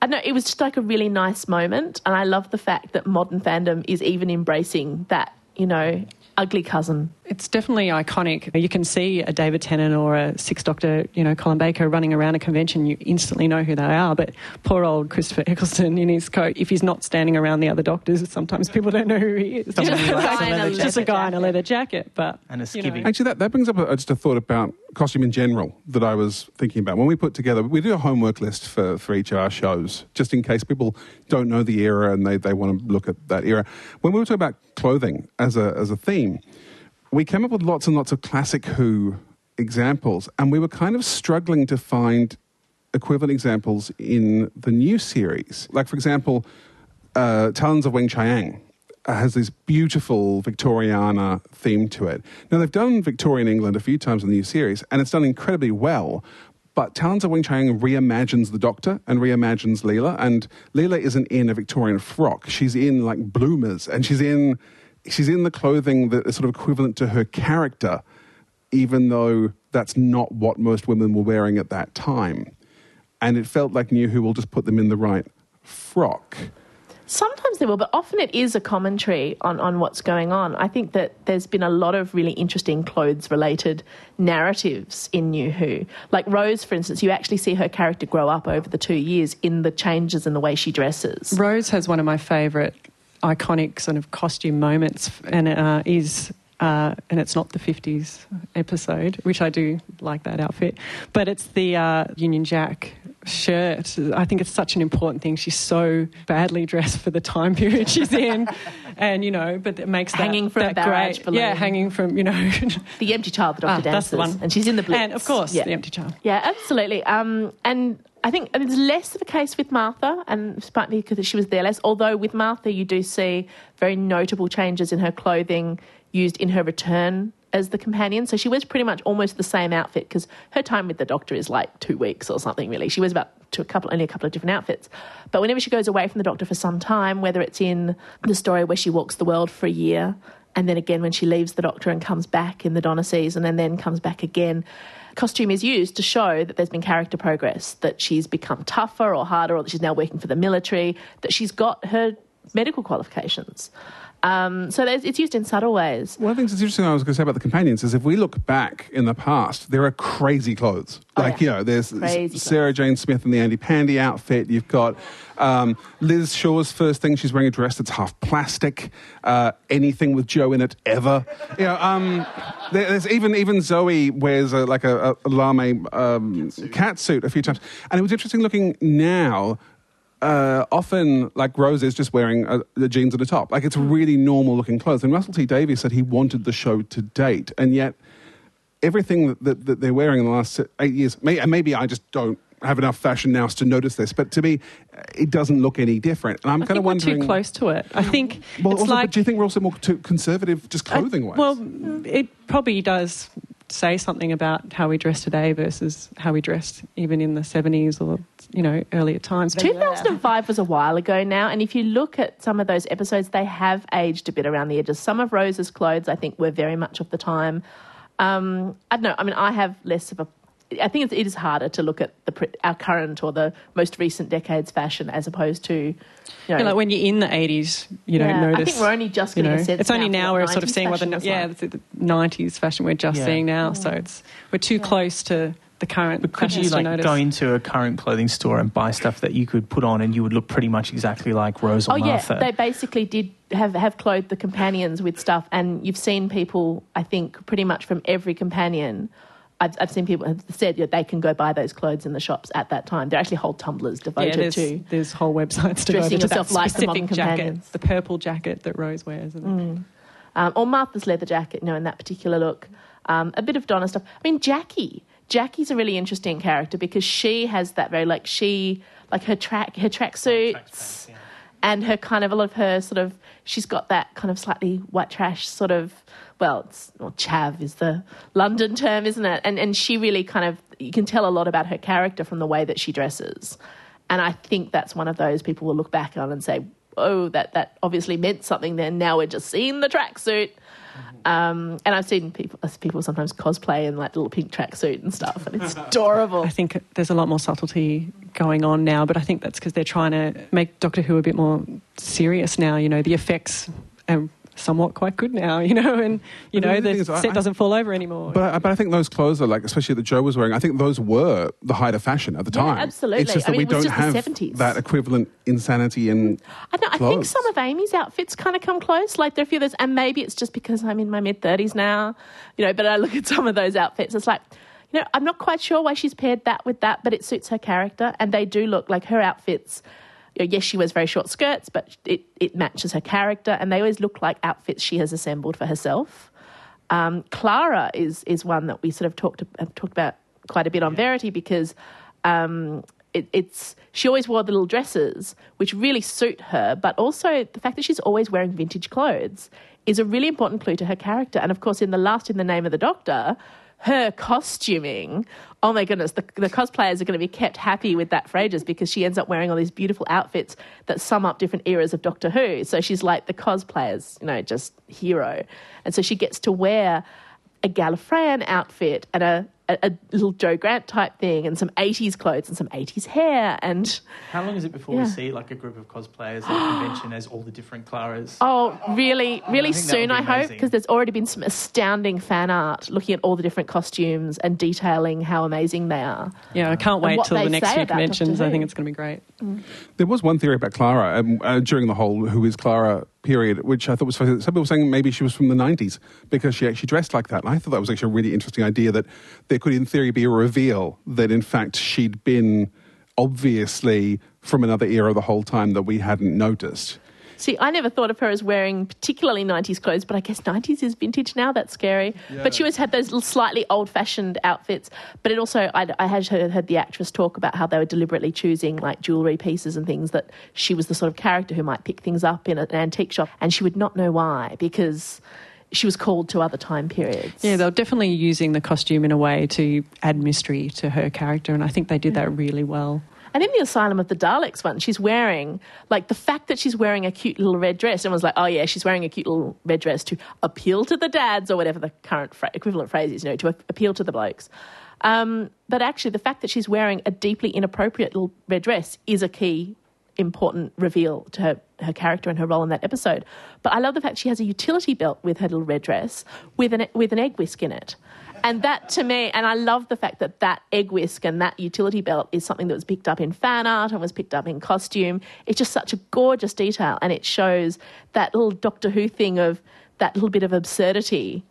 Speaker 4: I know, it was just like a really nice moment. And I love the fact that modern fandom is even embracing that, you know, ugly cousin.
Speaker 5: It's definitely iconic. You can see a David Tennant or a Sixth Doctor, you know, Colin Baker running around a convention. You instantly know who they are. But poor old Christopher Eccleston in his coat, if he's not standing around the other doctors, sometimes people don't know who he is.
Speaker 2: Someone
Speaker 5: You
Speaker 2: who
Speaker 5: know,
Speaker 2: likes a
Speaker 5: like,
Speaker 2: leather
Speaker 5: it's just a guy in a leather jacket. But
Speaker 2: And a
Speaker 5: you know.
Speaker 3: Actually, that, that brings up a, just a thought about costume in general that I was thinking about. When we put together, we do a homework list for, for each of our shows, just in case people don't know the era and they, they want to look at that era. When we were talking about clothing as a, as a theme, we came up with lots and lots of classic Who examples, and we were kind of struggling to find equivalent examples in the new series. Like, for example, uh, Talons of Weng-Chiang has this beautiful Victoriana theme to it. Now, they've done Victorian England a few times in the new series, and it's done incredibly well. But Talons of Weng-Chiang reimagines the Doctor and reimagines Leela, and Leela isn't in a Victorian frock. She's in like bloomers, and she's in she's in the clothing that is sort of equivalent to her character, even though that's not what most women were wearing at that time. And it felt like New Who will just put them in the right frock.
Speaker 4: Sometimes they will, but often it is a commentary on, on what's going on. I think that there's been a lot of really interesting clothes related narratives in New Who. Like Rose, for instance, you actually see her character grow up over the two years in the changes in the way she dresses.
Speaker 5: Rose has one of my favourite iconic sort of costume moments, and uh, is. Uh, and it's not the 50s episode, which I do like that outfit, but it's the uh, Union Jack shirt. I think it's such an important thing. She's so badly dressed for the time period she's in, and you know, but it makes that,
Speaker 4: Hanging from
Speaker 5: that great.
Speaker 4: balloon.
Speaker 5: Yeah, hanging from you know.
Speaker 4: The Empty Child, the Doctor
Speaker 5: Ah, that's
Speaker 4: dances,
Speaker 5: the one.
Speaker 4: and she's in the Blitz.
Speaker 5: and of course,
Speaker 4: Yeah.
Speaker 5: the empty child.
Speaker 4: Yeah, absolutely. Um, and I think and it's less of a case with Martha, and partly because she was there less. Although with Martha, you do see very notable changes in her clothing used in her return as the companion. So she wears pretty much almost the same outfit because her time with the Doctor is like two weeks or something. Really, she wears about to a couple, only a couple of different outfits. But whenever she goes away from the Doctor for some time, whether it's in the story where she walks the world for a year, and then again when she leaves the Doctor and comes back in the Donna season, and then comes back again costume is used to show that there's been character progress, that she's become tougher or harder, or that she's now working for the military, that she's got her medical qualifications. Um, so it's used in subtle ways.
Speaker 3: One of the things that's interesting I was going to say about the companions is if we look back in the past, there are crazy clothes.
Speaker 4: Oh,
Speaker 3: like,
Speaker 4: yeah.
Speaker 3: you know, there's
Speaker 4: Crazy
Speaker 3: Sarah Jane Smith in the Andy Pandy outfit. You've got um, Liz Shaw's first thing, she's wearing a dress that's half plastic. Uh, anything with Jo in it ever. You know, um, there- there's even, even Zoe wears a, like a, a lame um, cat suit a few times. And it was interesting looking now uh, often like Rose is just wearing uh, the jeans at the top. Like it's really normal looking clothes. And Russell T Davies said he wanted the show to date, and yet everything that, that, that they're wearing in the last eight years, may, and maybe I just don't have enough fashion nous to notice this, but to me, it doesn't look any different. And I'm
Speaker 5: I
Speaker 3: kind of wondering.
Speaker 5: too close to it. I think
Speaker 3: Well,
Speaker 5: it's
Speaker 3: also,
Speaker 5: like
Speaker 3: do you think we're also more too conservative, just clothing wise?
Speaker 5: Well, it probably does say something about how we dress today versus how we dressed even in the 70s or you know earlier times.
Speaker 4: 2005 was a while ago now, and if you look at some of those episodes, they have aged a bit around the edges. Some of Rose's clothes, I think, were very much of the time. Um, I don't know. I mean, I have less of a. I think it's, it is harder to look at the our current or the most recent decade's fashion as opposed to, you know,
Speaker 5: You know, like when you're in the 80s, you
Speaker 4: Yeah,
Speaker 5: don't notice.
Speaker 4: I think we're only just
Speaker 5: you
Speaker 4: getting
Speaker 5: know,
Speaker 4: a sense
Speaker 5: It's only
Speaker 4: now
Speaker 5: now we're sort of seeing what the yeah
Speaker 4: like.
Speaker 5: the, the 90s fashion we're just
Speaker 2: Yeah.
Speaker 5: seeing now. So it's we're too close to the current.
Speaker 2: But could you like
Speaker 5: notice.
Speaker 2: go into a current clothing store and buy stuff that you could put on and you would look pretty much exactly like Rose or
Speaker 4: Oh
Speaker 2: Martha?
Speaker 4: yeah, they basically did have have clothed the companions with stuff, and you've seen people. I think pretty much from every companion. I've, I've seen people have said that they can go buy those clothes in the shops at that time. They're actually whole tumblrs
Speaker 5: yeah,
Speaker 4: devoted
Speaker 5: there's,
Speaker 4: to.
Speaker 5: there's whole websites to go
Speaker 4: Dressing
Speaker 5: over to
Speaker 4: yourself
Speaker 5: that
Speaker 4: like the
Speaker 5: specific
Speaker 4: modern
Speaker 5: jacket,
Speaker 4: companions.
Speaker 5: the purple jacket that Rose wears. And
Speaker 4: um, or Martha's leather jacket, you know, in that particular look. Um, a bit of Donna stuff. I mean, Jackie. Jackie's a really interesting character because she has that very like she like her track her tracksuits. and her kind of a lot of her sort of she's got that kind of slightly white trash sort of well it's well, chav is the London term isn't it? And and she really kind of you can tell a lot about her character from the way that she dresses. And I think that's one of those people will look back on and say oh that that obviously meant something then. Now we're just seeing the tracksuit. Um, and I've seen people people sometimes cosplay in like little pink tracksuit and stuff and it's adorable.
Speaker 5: I think there's a lot more subtlety going on now, but I think that's because they're trying to make Doctor Who a bit more serious now. You know, the effects are somewhat quite good now. You know, and you
Speaker 3: But
Speaker 5: know
Speaker 3: other
Speaker 5: the
Speaker 3: thing is, I-
Speaker 5: set
Speaker 3: I-
Speaker 5: doesn't fall over anymore.
Speaker 3: But I, but I think those clothes are like, especially that Jo was wearing. I think those were the height of fashion at the
Speaker 4: Yeah,
Speaker 3: time.
Speaker 4: absolutely.
Speaker 3: It's just
Speaker 4: I
Speaker 3: that
Speaker 4: mean,
Speaker 3: we don't have that equivalent insanity in.
Speaker 4: I, know, I think some of Amy's outfits kind of come close. Like there are a few of those, and maybe it's just because I'm in my mid thirties now, you know. But I look at some of those outfits, it's like, you know, I'm not quite sure why she's paired that with that, but it suits her character, and they do look like her outfits. Know, yes, she wears very short skirts, but it, it matches her character, and they always look like outfits she has assembled for herself. Um, Clara is is one that we sort of talked have talked about quite a bit on Verity because um, it, it's she always wore the little dresses which really suit her, but also the fact that she's always wearing vintage clothes is a really important clue to her character. And of course, in the last, in the name of the Doctor, her costuming. Oh my goodness, the, the cosplayers are going to be kept happy with that for ages because she ends up wearing all these beautiful outfits that sum up different eras of Doctor Who. So she's like the cosplayers, you know, just hero. And so she gets to wear a Gallifreyan outfit and a, a, a little Jo Grant type thing and some 80s clothes and some 80s hair. And
Speaker 2: How long is it before
Speaker 4: Yeah.
Speaker 2: we see like a group of cosplayers at a convention as all the different Claras?
Speaker 4: Oh, really, really
Speaker 2: I think that would
Speaker 4: soon, I hope, because there's already been some astounding fan art looking at all the different costumes and detailing how amazing they are.
Speaker 5: yeah, I can't wait
Speaker 4: what
Speaker 5: till the next
Speaker 4: say
Speaker 5: few conventions. I think it's going to be great.
Speaker 3: There was one theory about Clara um, uh, during the whole "Who is Clara" period, which I thought was fascinating. Some people were saying maybe she was from the '90s because she actually dressed like that. And I thought that was actually a really interesting idea that there could, in theory, be a reveal that in fact she'd been obviously from another era the whole time that we hadn't noticed.
Speaker 4: See, I never thought of her as wearing particularly 90s clothes, but I guess 90s is vintage now. That's scary. But she always had those slightly old fashioned outfits. But it also, I, I had heard, heard the actress talk about how they were deliberately choosing like jewellery pieces and things that she was the sort of character who might pick things up in an antique shop and she would not know why because she was called to other time periods.
Speaker 5: Yeah, they were definitely using the costume in a way to add mystery to her character, and I think they did that mm. really well.
Speaker 4: And in the Asylum of the Daleks one, she's wearing, like, the fact that she's wearing a cute little red dress, And everyone's like, oh, yeah, she's wearing a cute little red dress to appeal to the dads, or whatever the current fra- equivalent phrase is, you know, to a- appeal to the blokes. Um, but actually, the fact that she's wearing a deeply inappropriate little red dress is a key important reveal to her, her character and her role in that episode. But I love the fact she has a utility belt with her little red dress with an, with an egg whisk in it. And that to me, and I love the fact that that egg whisk and that utility belt is something that was picked up in fan art and was picked up in costume. It's just such a gorgeous detail, and it shows that little Doctor Who thing of that little bit of absurdity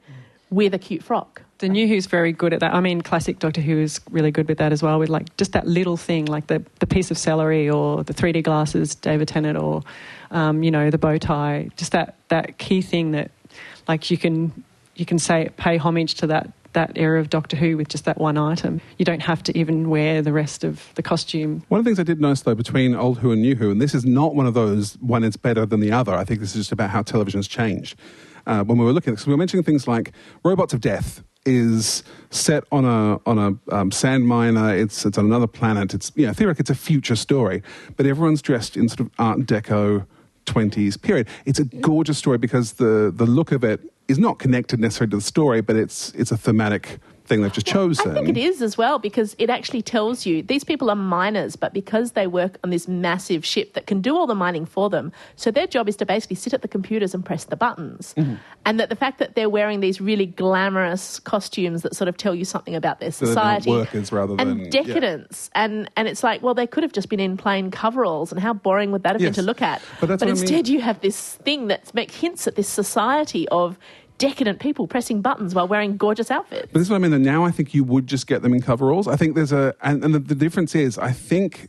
Speaker 4: with a cute frock.
Speaker 5: The new Who's very good at that. I mean, classic Doctor Who is really good with that as well, with like just that little thing, like the, the piece of celery or the 3D glasses, David Tennant, or, um, you know, the bow tie. Just that, that key thing that, like, you can, you can say, pay homage to that, that era of Doctor Who with just that one item. You don't have to even wear the rest of the costume.
Speaker 3: One of the things I did notice, though, between Old Who and New Who, and this is not one of those one is better than the other. I think this is just about how television has changed. Uh, when we were looking, because we were mentioning things like Robots of Death is set on a on a um, sand miner. It's it's on another planet. It's you know theoretically it's a future story, but everyone's dressed in sort of Art Deco. 20s period. It's a gorgeous story because the, the look of it is not connected necessarily to the story, but it's, it's a thematic thing they've just chosen.
Speaker 4: I think it is as well because it actually tells you these people are miners, but because they work on this massive ship that can do all the mining for them, so their job is to basically sit at the computers and press the buttons.
Speaker 3: Mm-hmm.
Speaker 4: And that the fact that they're wearing these really glamorous costumes that sort of tell you something about their
Speaker 3: they're not
Speaker 4: society
Speaker 3: workers rather
Speaker 4: and
Speaker 3: than- yeah.
Speaker 4: decadence, and and it's like, well, they could have just been in plain coveralls, and how boring would that have
Speaker 3: Yes.
Speaker 4: been to look at?
Speaker 3: But that's what I mean.
Speaker 4: instead, you have this thing that make hints at this society of decadent people pressing buttons while wearing gorgeous outfits.
Speaker 3: But this is what I mean. That now I think you would just get them in coveralls. I think there's a, and, and the, the difference is, I think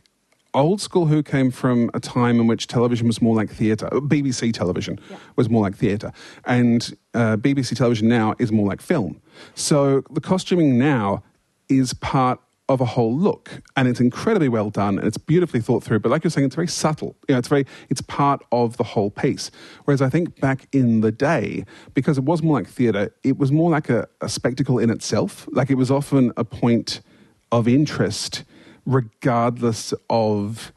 Speaker 3: old school Who came from a time in which television was more like theatre. BBC television was more like theatre, and uh, BBC television now is more like film. So the costuming now is part of a whole look and it's incredibly well done and it's beautifully thought through but like you're saying it's very subtle. You know it's very it's part of the whole piece. Whereas i think back in the day because it was more like theatre it was more like a, a spectacle in itself. Like it was often a point of interest regardless of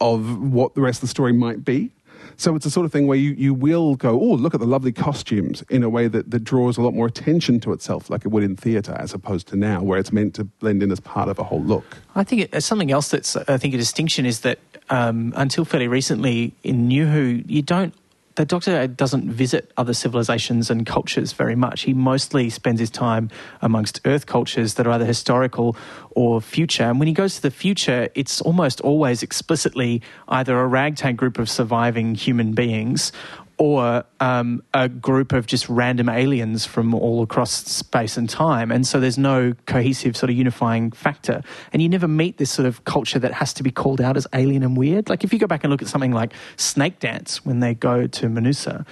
Speaker 3: of what the rest of the story might be. So it's a sort of thing where you, you will go, oh, look at the lovely costumes in a way that, that draws a lot more attention to itself, like it would in theatre, as opposed to now, where it's meant to blend in as part of a whole look.
Speaker 2: I think it, something else that's I think a distinction is that um, until fairly recently in New Who, you don't. The Doctor doesn't visit other civilizations and cultures very much. He mostly spends his time amongst Earth cultures that are either historical or future. And when he goes to the future, it's almost always explicitly either a ragtag group of surviving human beings or um, a group of just random aliens from all across space and time. And so there's no cohesive sort of unifying factor. And you never meet this sort of culture that has to be called out as alien and weird. Like if you go back and look at something like Snake Dance when they go to Manussa,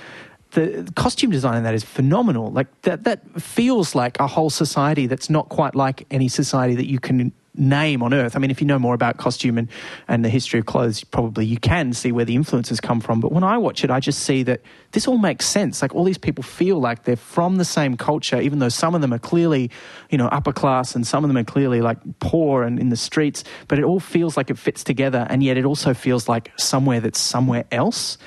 Speaker 2: the costume design in that is phenomenal. Like that, that feels like a whole society that's not quite like any society that you can name on Earth. I mean, if you know more about costume and, and the history of clothes, probably you can see where the influences come from. But when I watch it, I just see that this all makes sense. Like all these people feel like they're from the same culture, even though some of them are clearly, you know, upper class and some of them are clearly like poor and in the streets. But it all feels like it fits together, and yet it also feels like somewhere that's somewhere else.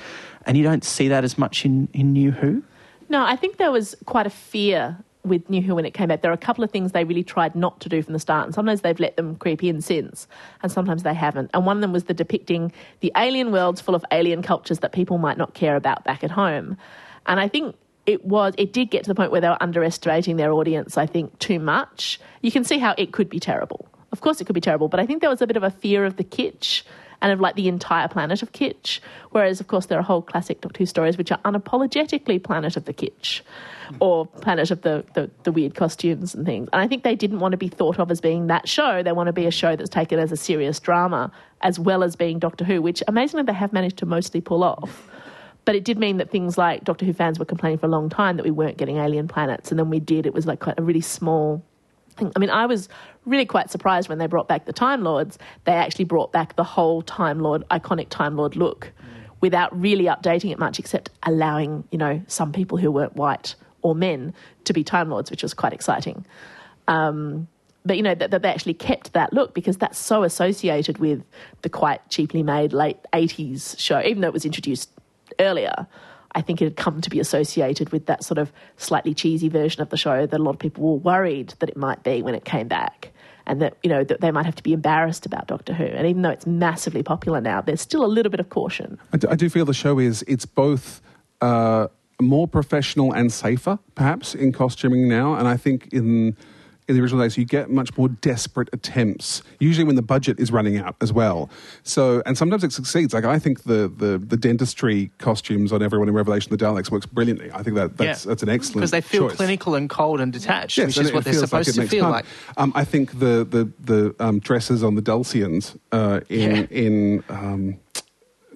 Speaker 2: And you don't see that as much in, in New Who.
Speaker 4: No, I think there was quite a fear with New Who when it came out. There are a couple of things they really tried not to do from the start, and sometimes they've let them creep in since, and sometimes they haven't. And one of them was the depicting the alien worlds full of alien cultures that people might not care about back at home. And I think it was it did get to the point where they were underestimating their audience, I think, too much. You can see how it could be terrible. Of course it could be terrible, but I think there was a bit of a fear of the kitsch and of like the entire planet of kitsch. Whereas, of course, there are whole classic Doctor Who stories which are unapologetically planet of the kitsch or planet of the, the, the weird costumes and things. And I think they didn't want to be thought of as being that show. They want to be a show that's taken as a serious drama as well as being Doctor Who, which amazingly they have managed to mostly pull off. But it did mean that things like Doctor Who fans were complaining for a long time that we weren't getting alien planets, and then we did. It was like quite a really small thing. I mean, I was really quite surprised when they brought back the Time Lords. They actually brought back the whole Time Lord, iconic Time Lord look, without really updating it much, except allowing you know some people who weren't white or men to be Time Lords, which was quite exciting. Um, but you know that, that they actually kept that look because that's so associated with the quite cheaply made late 80s show even though it was introduced earlier i think it had come to be associated with that sort of slightly cheesy version of the show that a lot of people were worried that it might be when it came back and that you know that they might have to be embarrassed about doctor who. And even though it's massively popular now there's still a little bit of caution.
Speaker 3: I do, I do feel the show is it's both uh, more professional and safer, perhaps in costuming now, and I think in in the original days you get much more desperate attempts. Usually when the budget is running out as well. So and sometimes it succeeds. Like I think the the, the dentistry costumes on everyone in Revelation of the Daleks works brilliantly. I think that that's that's an excellent
Speaker 2: because they feel
Speaker 3: choice.
Speaker 2: clinical and cold and detached,
Speaker 3: Yes,
Speaker 2: which
Speaker 3: and
Speaker 2: is what they're
Speaker 3: feels like
Speaker 2: supposed to feel
Speaker 3: fun.
Speaker 2: like.
Speaker 3: Um, I think the the the um, dresses on the Dulcians uh, in
Speaker 2: Yeah.
Speaker 3: in um,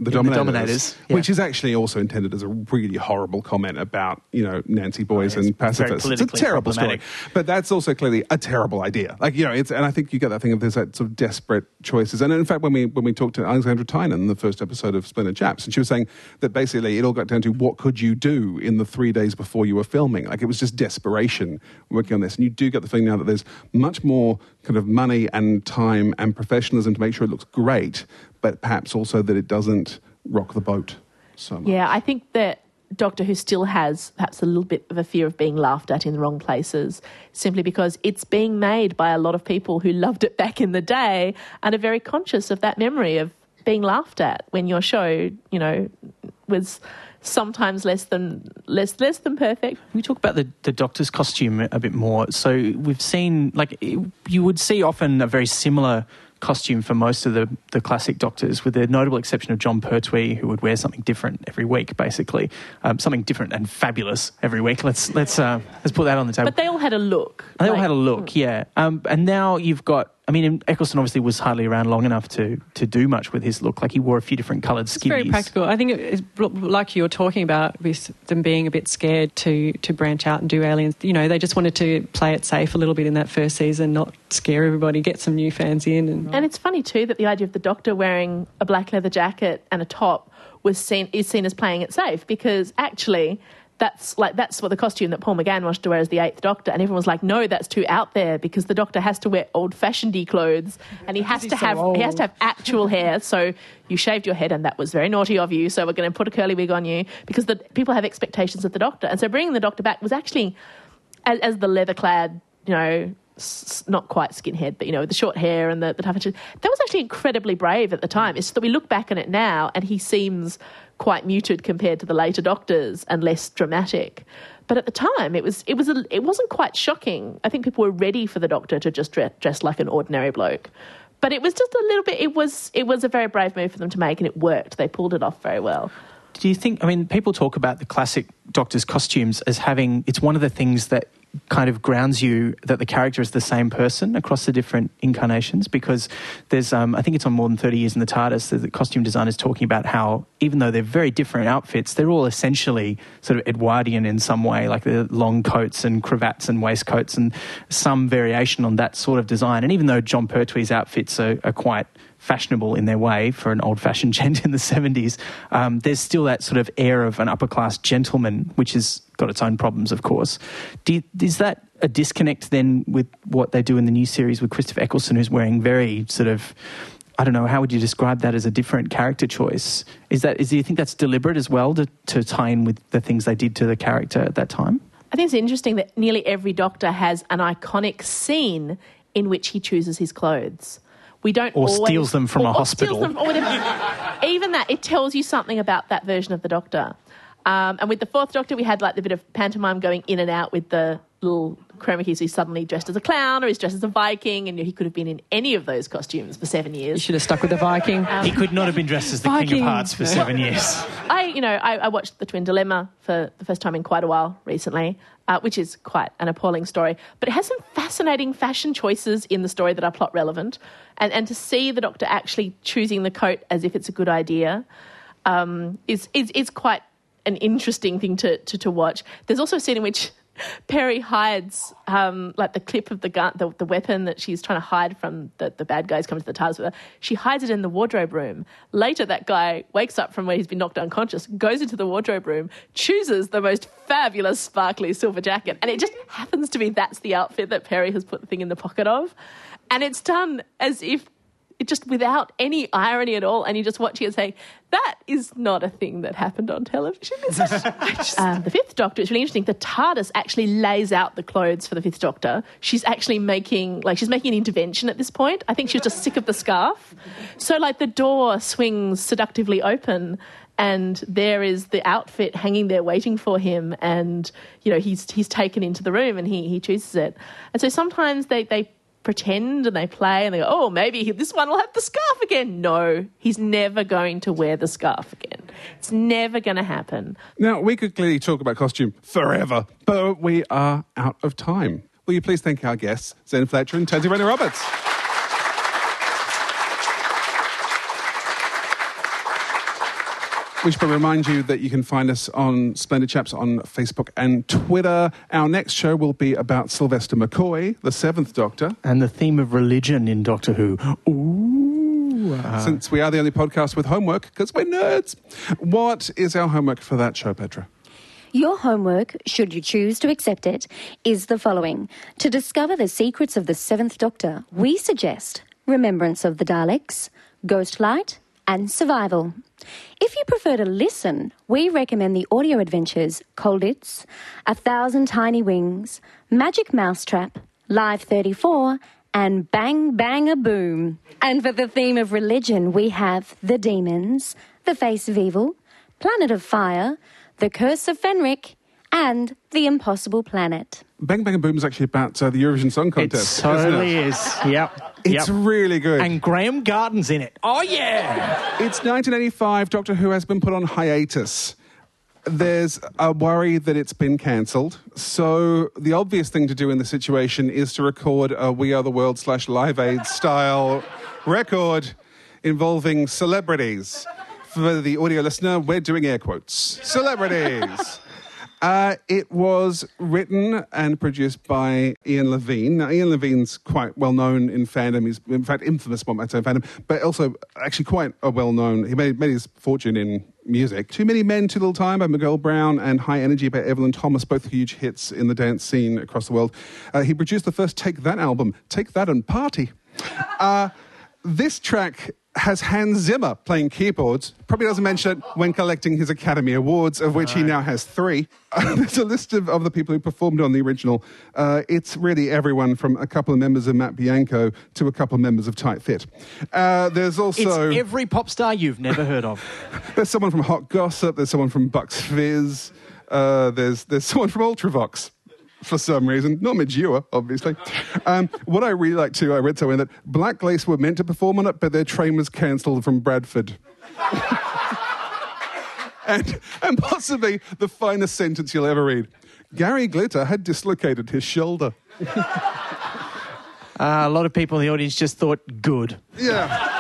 Speaker 3: the
Speaker 2: In The
Speaker 3: Dominators,
Speaker 2: Dominators, yeah.
Speaker 3: which is actually also intended as a really horrible comment about you know Nancy Boys
Speaker 2: Oh,
Speaker 3: and pacifists. It's a terrible story, but that's also clearly a terrible idea. Like you know, it's and I think you get that thing of there's that sort of desperate choices. And in fact, when we when we talked to Alexandra Tynan in the first episode of Splendid Chaps, and she was saying that basically it all got down to what could you do in the three days before you were filming. Like it was just desperation working on this, and you do get the feeling now that there's much more kind of money and time and professionalism to make sure it looks great, but perhaps also that it doesn't rock the boat so much.
Speaker 4: Yeah, I think that Doctor Who still has perhaps a little bit of a fear of being laughed at in the wrong places, simply because it's being made by a lot of people who loved it back in the day and are very conscious of that memory of being laughed at when your show, you know, was sometimes less than less less than perfect.
Speaker 2: We talk about the, the doctor's costume a bit more. So we've seen like you would see often a very similar costume for most of the, the classic doctors, with the notable exception of Jon Pertwee, who would wear something different every week, basically, um, something different and fabulous every week. Let's let's uh, let's put that on the table.
Speaker 4: But they all had a look.
Speaker 2: They like, all had a look, yeah. Um, and now you've got I mean, Eccleston obviously was hardly around long enough to, to do much with his look. Like he wore a few different coloured skivvies. It's
Speaker 5: very practical. I think it's like you were talking about with them being a bit scared to to branch out and do aliens. You know, they just wanted to play it safe a little bit in that first season, not scare everybody, get some new fans in. And,
Speaker 4: and it's funny too that the idea of the Doctor wearing a black leather jacket and a top was seen is seen as playing it safe because actually that's like that's what the costume that Paul McGann wanted to wear as the Eighth Doctor, and everyone was like, "No, that's too out there because the Doctor has to wear old-fashionedy clothes, and he has to have he has to have actual hair. So you shaved your head, and that was very naughty of you. So we're going to put a curly wig on you because the people have expectations of the Doctor, and so bringing the Doctor back was actually as, as the leather-clad, you know, not quite skinhead, but you know, the short hair and the, the tough. That was actually incredibly brave at the time. It's that we look back on it now, and he seems quite muted compared to the later Doctors and less dramatic. But at the time, it was it was a, it wasn't quite shocking. I think people were ready for the Doctor to just dress, dress like an ordinary bloke. But it was just a little bit. It was it was a very brave move for them to make, and it worked. They pulled it off very well.
Speaker 2: Do you think? I mean, people talk about the classic Doctor's costumes as having. It's one of the things that kind of grounds you that the character is the same person across the different incarnations because there's um, I think it's on more than 30 years in the TARDIS the costume designer is talking about how even though they're very different outfits they're all essentially sort of Edwardian in some way like the long coats and cravats and waistcoats and some variation on that sort of design. And even though Jon Pertwee's outfits are, are quite fashionable in their way for an old fashioned gent in the 70s, um, there's still that sort of air of an upper class gentleman, which has got its own problems, of course. You, is that a disconnect then with what they do in the new series with Christopher Eccleston, who's wearing very sort of I don't know, how would you describe that as a different character choice? Is that is do you think that's deliberate as well to, to tie in with the things they did to the character at that time?
Speaker 4: I think it's interesting that nearly every doctor has an iconic scene in which he chooses his clothes. We don't
Speaker 2: or
Speaker 4: always,
Speaker 2: steals them from
Speaker 4: or,
Speaker 2: a hospital.
Speaker 4: Them, even that, it tells you something about that version of the Doctor. Um, and with the Fourth Doctor, we had like the bit of pantomime going in and out with the little chroma keys. He's suddenly dressed as a clown or he's dressed as a Viking, and he could have been in any of those costumes for seven years.
Speaker 5: You should have stuck with the Viking.
Speaker 2: Um, he could not have been dressed as the Viking. King of Hearts for seven years.
Speaker 4: I, you know, I, I, watched The Twin Dilemma for the first time in quite a while recently, uh, which is quite an appalling story. But it has some fascinating fashion choices in the story that are plot relevant, and and to see the Doctor actually choosing the coat as if it's a good idea um, is is is quite an interesting thing to, to, to watch. There's also a scene in which Peri hides um, like the clip of the gun, the, the, weapon that she's trying to hide from the, the bad guys coming to the TARDIS with her. She hides it in the wardrobe room. Later, that guy wakes up from where he's been knocked unconscious, goes into the wardrobe room, chooses the most fabulous sparkly silver jacket, and it just happens to be that's the outfit that Peri has put the thing in the pocket of. And it's done as if just without any irony at all. And you just watch it and say, that is not a thing that happened on television. just, um, the Fifth Doctor, it's really interesting. The TARDIS actually lays out the clothes for the Fifth Doctor. She's actually making, like, she's making an intervention at this point. I think she's just sick of the scarf. So, like, the door swings seductively open and there is the outfit hanging there waiting for him and you know he's he's taken into the room and he he chooses it and so sometimes they they pretend and they play and they go, oh, maybe this one will have the scarf again. No, he's never going to wear the scarf again. It's never going to happen.
Speaker 3: Now, we could clearly talk about costume forever, but we are out of time. Will you please thank our guests, Zen Fletcher and Tansy Rayner Roberts? We should remind you that you can find us on Splendid Chaps on Facebook and Twitter. Our next show will be about Sylvester McCoy, the Seventh Doctor.
Speaker 2: And the theme of religion in Doctor Who. Ooh.
Speaker 3: Uh, Since we are the only podcast with homework, because we're nerds. What is our homework for that show, Petra?
Speaker 1: Your homework, should you choose to accept it, is the following. To discover the secrets of the Seventh Doctor, we suggest Remembrance of the Daleks, Ghost Light, and Survival. If you prefer to listen, we recommend the audio adventures Colditz, A Thousand Tiny Wings, Magic Mousetrap, Live 34, and Bang Bang a Boom. And for the theme of religion, we have The Daemons, The Face of Evil, Planet of Fire, The Curse of Fenric, and The Impossible Planet.
Speaker 3: Bang Bang Boom is actually about uh, the Eurovision Song
Speaker 2: It
Speaker 3: Contest. isn't
Speaker 2: totally
Speaker 3: it?
Speaker 2: is. Yep.
Speaker 3: It's
Speaker 2: yep.
Speaker 3: really good.
Speaker 2: And Graham Garden's in it. Oh, yeah.
Speaker 3: It's 1985. Doctor Who has been put on hiatus. There's a worry that it's been cancelled. So the obvious thing to do in the situation is to record a We Are the World slash Live Aid style record involving celebrities. For the audio listener, we're doing air quotes. Celebrities. Uh, it was written and produced by Ian Levine. Now, Ian Levine's quite well known in fandom. He's, in fact, infamous, might say, in fandom, but also actually quite a well known. He made, made his fortune in music. Too Many Men, Too Little Time by Miguel Brown and High Energy by Evelyn Thomas, both huge hits in the dance scene across the world. Uh, he produced the first Take That album, Take That and Party. Uh, this track has Hans Zimmer playing keyboards. Probably doesn't mention it when collecting his Academy Awards, of which he now has three. there's a list of, of the people who performed on the original. Uh, it's really everyone from a couple of members of Matt Bianco to a couple of members of Tight Fit. Uh, there's also
Speaker 2: It's every pop star you've never heard of.
Speaker 3: there's someone from Hot Gossip. There's someone from Bucks Fizz. Uh, there's there's someone from Ultravox. For some reason, not Ure, obviously. Um, what I really like too, I read somewhere that Black Lace were meant to perform on it, but their train was cancelled from Bradford. and, and possibly the finest sentence you'll ever read. Gary Glitter had dislocated his shoulder.
Speaker 2: Uh, a lot of people in the audience just thought, good.
Speaker 3: Yeah.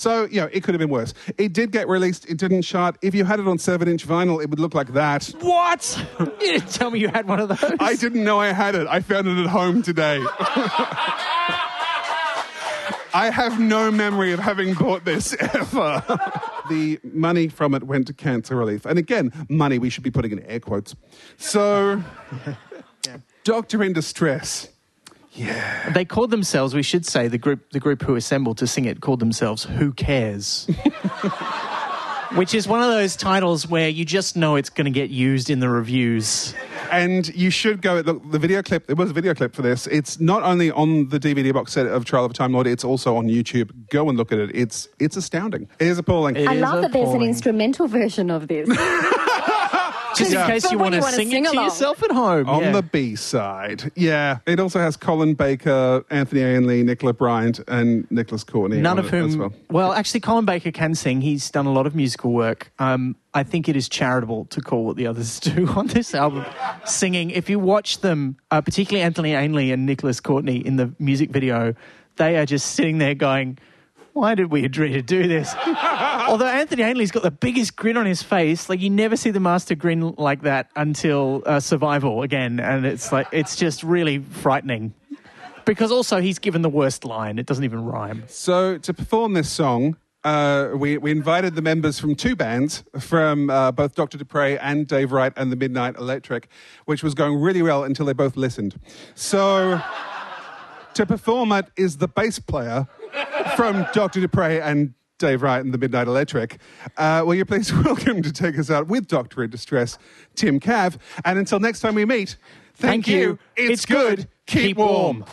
Speaker 3: So, you know, it could have been worse. It did get released, it didn't chart. If you had it on 7 inch vinyl, it would look like that.
Speaker 2: What? you didn't tell me you had one of those.
Speaker 3: I didn't know I had it. I found it at home today. I have no memory of having bought this ever. the money from it went to cancer relief. And again, money we should be putting in air quotes. So, Doctor in Distress.
Speaker 2: They called themselves, we should say, the group, the group who assembled to sing it called themselves Who Cares? Which is one of those titles where you just know it's going to get used in the reviews.
Speaker 3: And you should go. Look, the video clip. There was a video clip for this. It's not only on the DVD box set of Trial of a Time Lord. It's also on YouTube. Go and look at it. It's it's astounding. It is appalling.
Speaker 2: It
Speaker 1: I
Speaker 2: is
Speaker 1: love that there's an instrumental version of this.
Speaker 2: Just
Speaker 3: Yeah.
Speaker 2: in case
Speaker 1: For
Speaker 2: you want to sing,
Speaker 1: sing
Speaker 2: it to yourself at home.
Speaker 3: on
Speaker 2: yeah.
Speaker 3: the B side, yeah. It also has Colin Baker, Anthony Ainley, Nicola Bryant, and Nicholas Courtney.
Speaker 2: None of whom.
Speaker 3: As
Speaker 2: Well.
Speaker 3: well.
Speaker 2: actually, Colin Baker can sing. He's done a lot of musical work. Um, I think it is charitable to call what the others do on this album singing. If you watch them, uh, particularly Anthony Ainley and Nicholas Courtney in the music video, they are just sitting there going, why did we agree to do this? Although Anthony Ainley's got the biggest grin on his face, like you never see the master grin like that until uh, Survival again, and it's like it's just really frightening. Because also he's given the worst line; it doesn't even rhyme.
Speaker 3: So to perform this song. Uh, we, we invited the members from two bands, from uh, both Dr. Dupre and Dave Wright and the Midnight Electric, which was going really well until they both listened. So to perform it is the bass player from Dr. Dupre and Dave Wright and the Midnight Electric. Uh, will you please welcome to take us out with Doctor in Distress, Tim Cav. And until next time we meet, thank,
Speaker 2: Thank you.
Speaker 3: It's,
Speaker 2: It's
Speaker 3: good. Keep warm.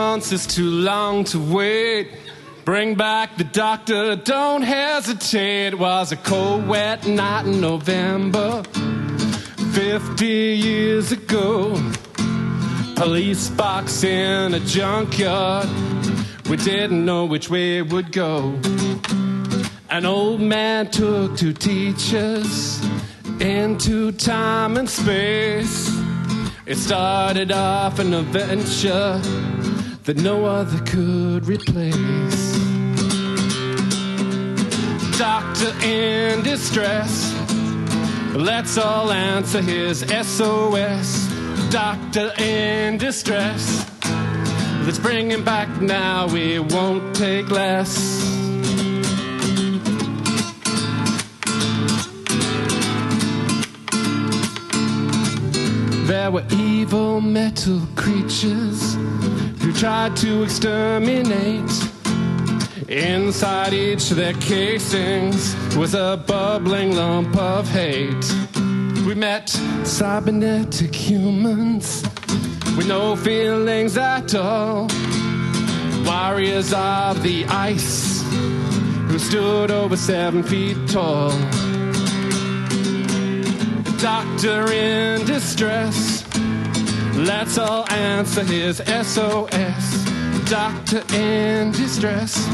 Speaker 6: Months is too long to wait. Bring back the doctor, don't hesitate. It was a cold, wet night in November, 50 years ago. Police box in a junkyard, we didn't know which way it would go. An old man took two teachers into time and space. It started off an adventure that no other could replace. Doctor in distress, Let's all answer his SOS. Doctor in distress. Let's bring him back now, we won't take less. There were evil metal creatures who tried to exterminate. Inside each of their casings was a bubbling lump of hate. We met cybernetic humans with no feelings at all. Warriors of the ice who stood over seven feet tall. Doctor in distress, let's all answer his SOS. Doctor in distress,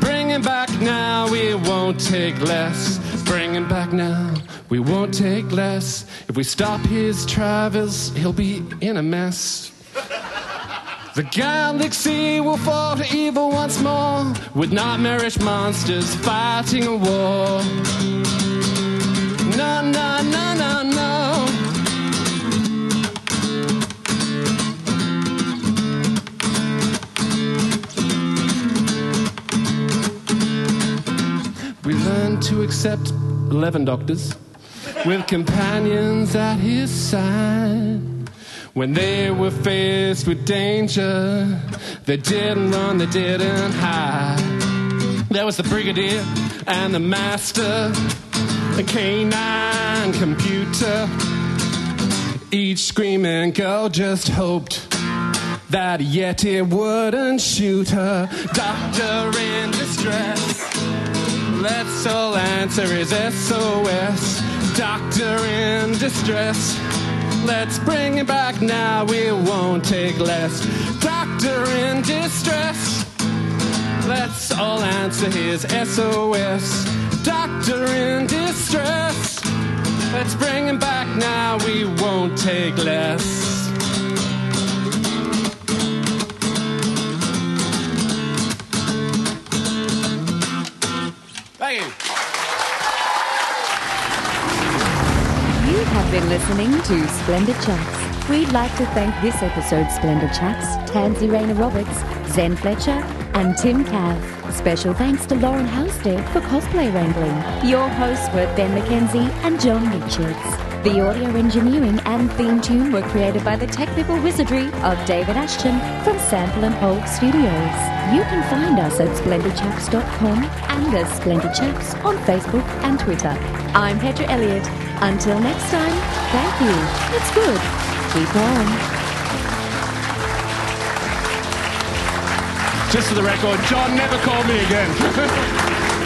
Speaker 6: bring him back now, we won't take less. Bring him back now, we won't take less. If we stop his travels, he'll be in a mess. The galaxy will fall to evil once more, with nightmarish monsters fighting a war. No, no, no, to accept 11 doctors with companions at his side. When they were faced with danger, they didn't run, they didn't hide. There was the brigadier and the master, the canine computer. Each screaming girl just hoped that Yeti wouldn't shoot her. Doctor in distress. Let's all answer his SOS. Doctor in distress. Let's bring him back now, we won't take less. Doctor in distress. Let's all answer his SOS. Doctor in distress. Let's bring him back now, we won't take less.
Speaker 1: Have been listening to Splendid Chaps. We'd like to thank this episode's Splendid Chaps, Tansy Rayner Roberts, Zen Fletcher, and Tim Cav. Special thanks to Lauren Halstead for cosplay wrangling. Your hosts were Ben McKenzie and John Richards. The audio engineering and theme tune were created by the technical wizardry of David Ashton from Sample and Hold Studios. You can find us at splendidchaps.com and as Splendid Chaps on Facebook and Twitter. I'm Petra Elliott. Until next time, thank you. It's good. Keep on.
Speaker 6: Just for the record, John never called me again.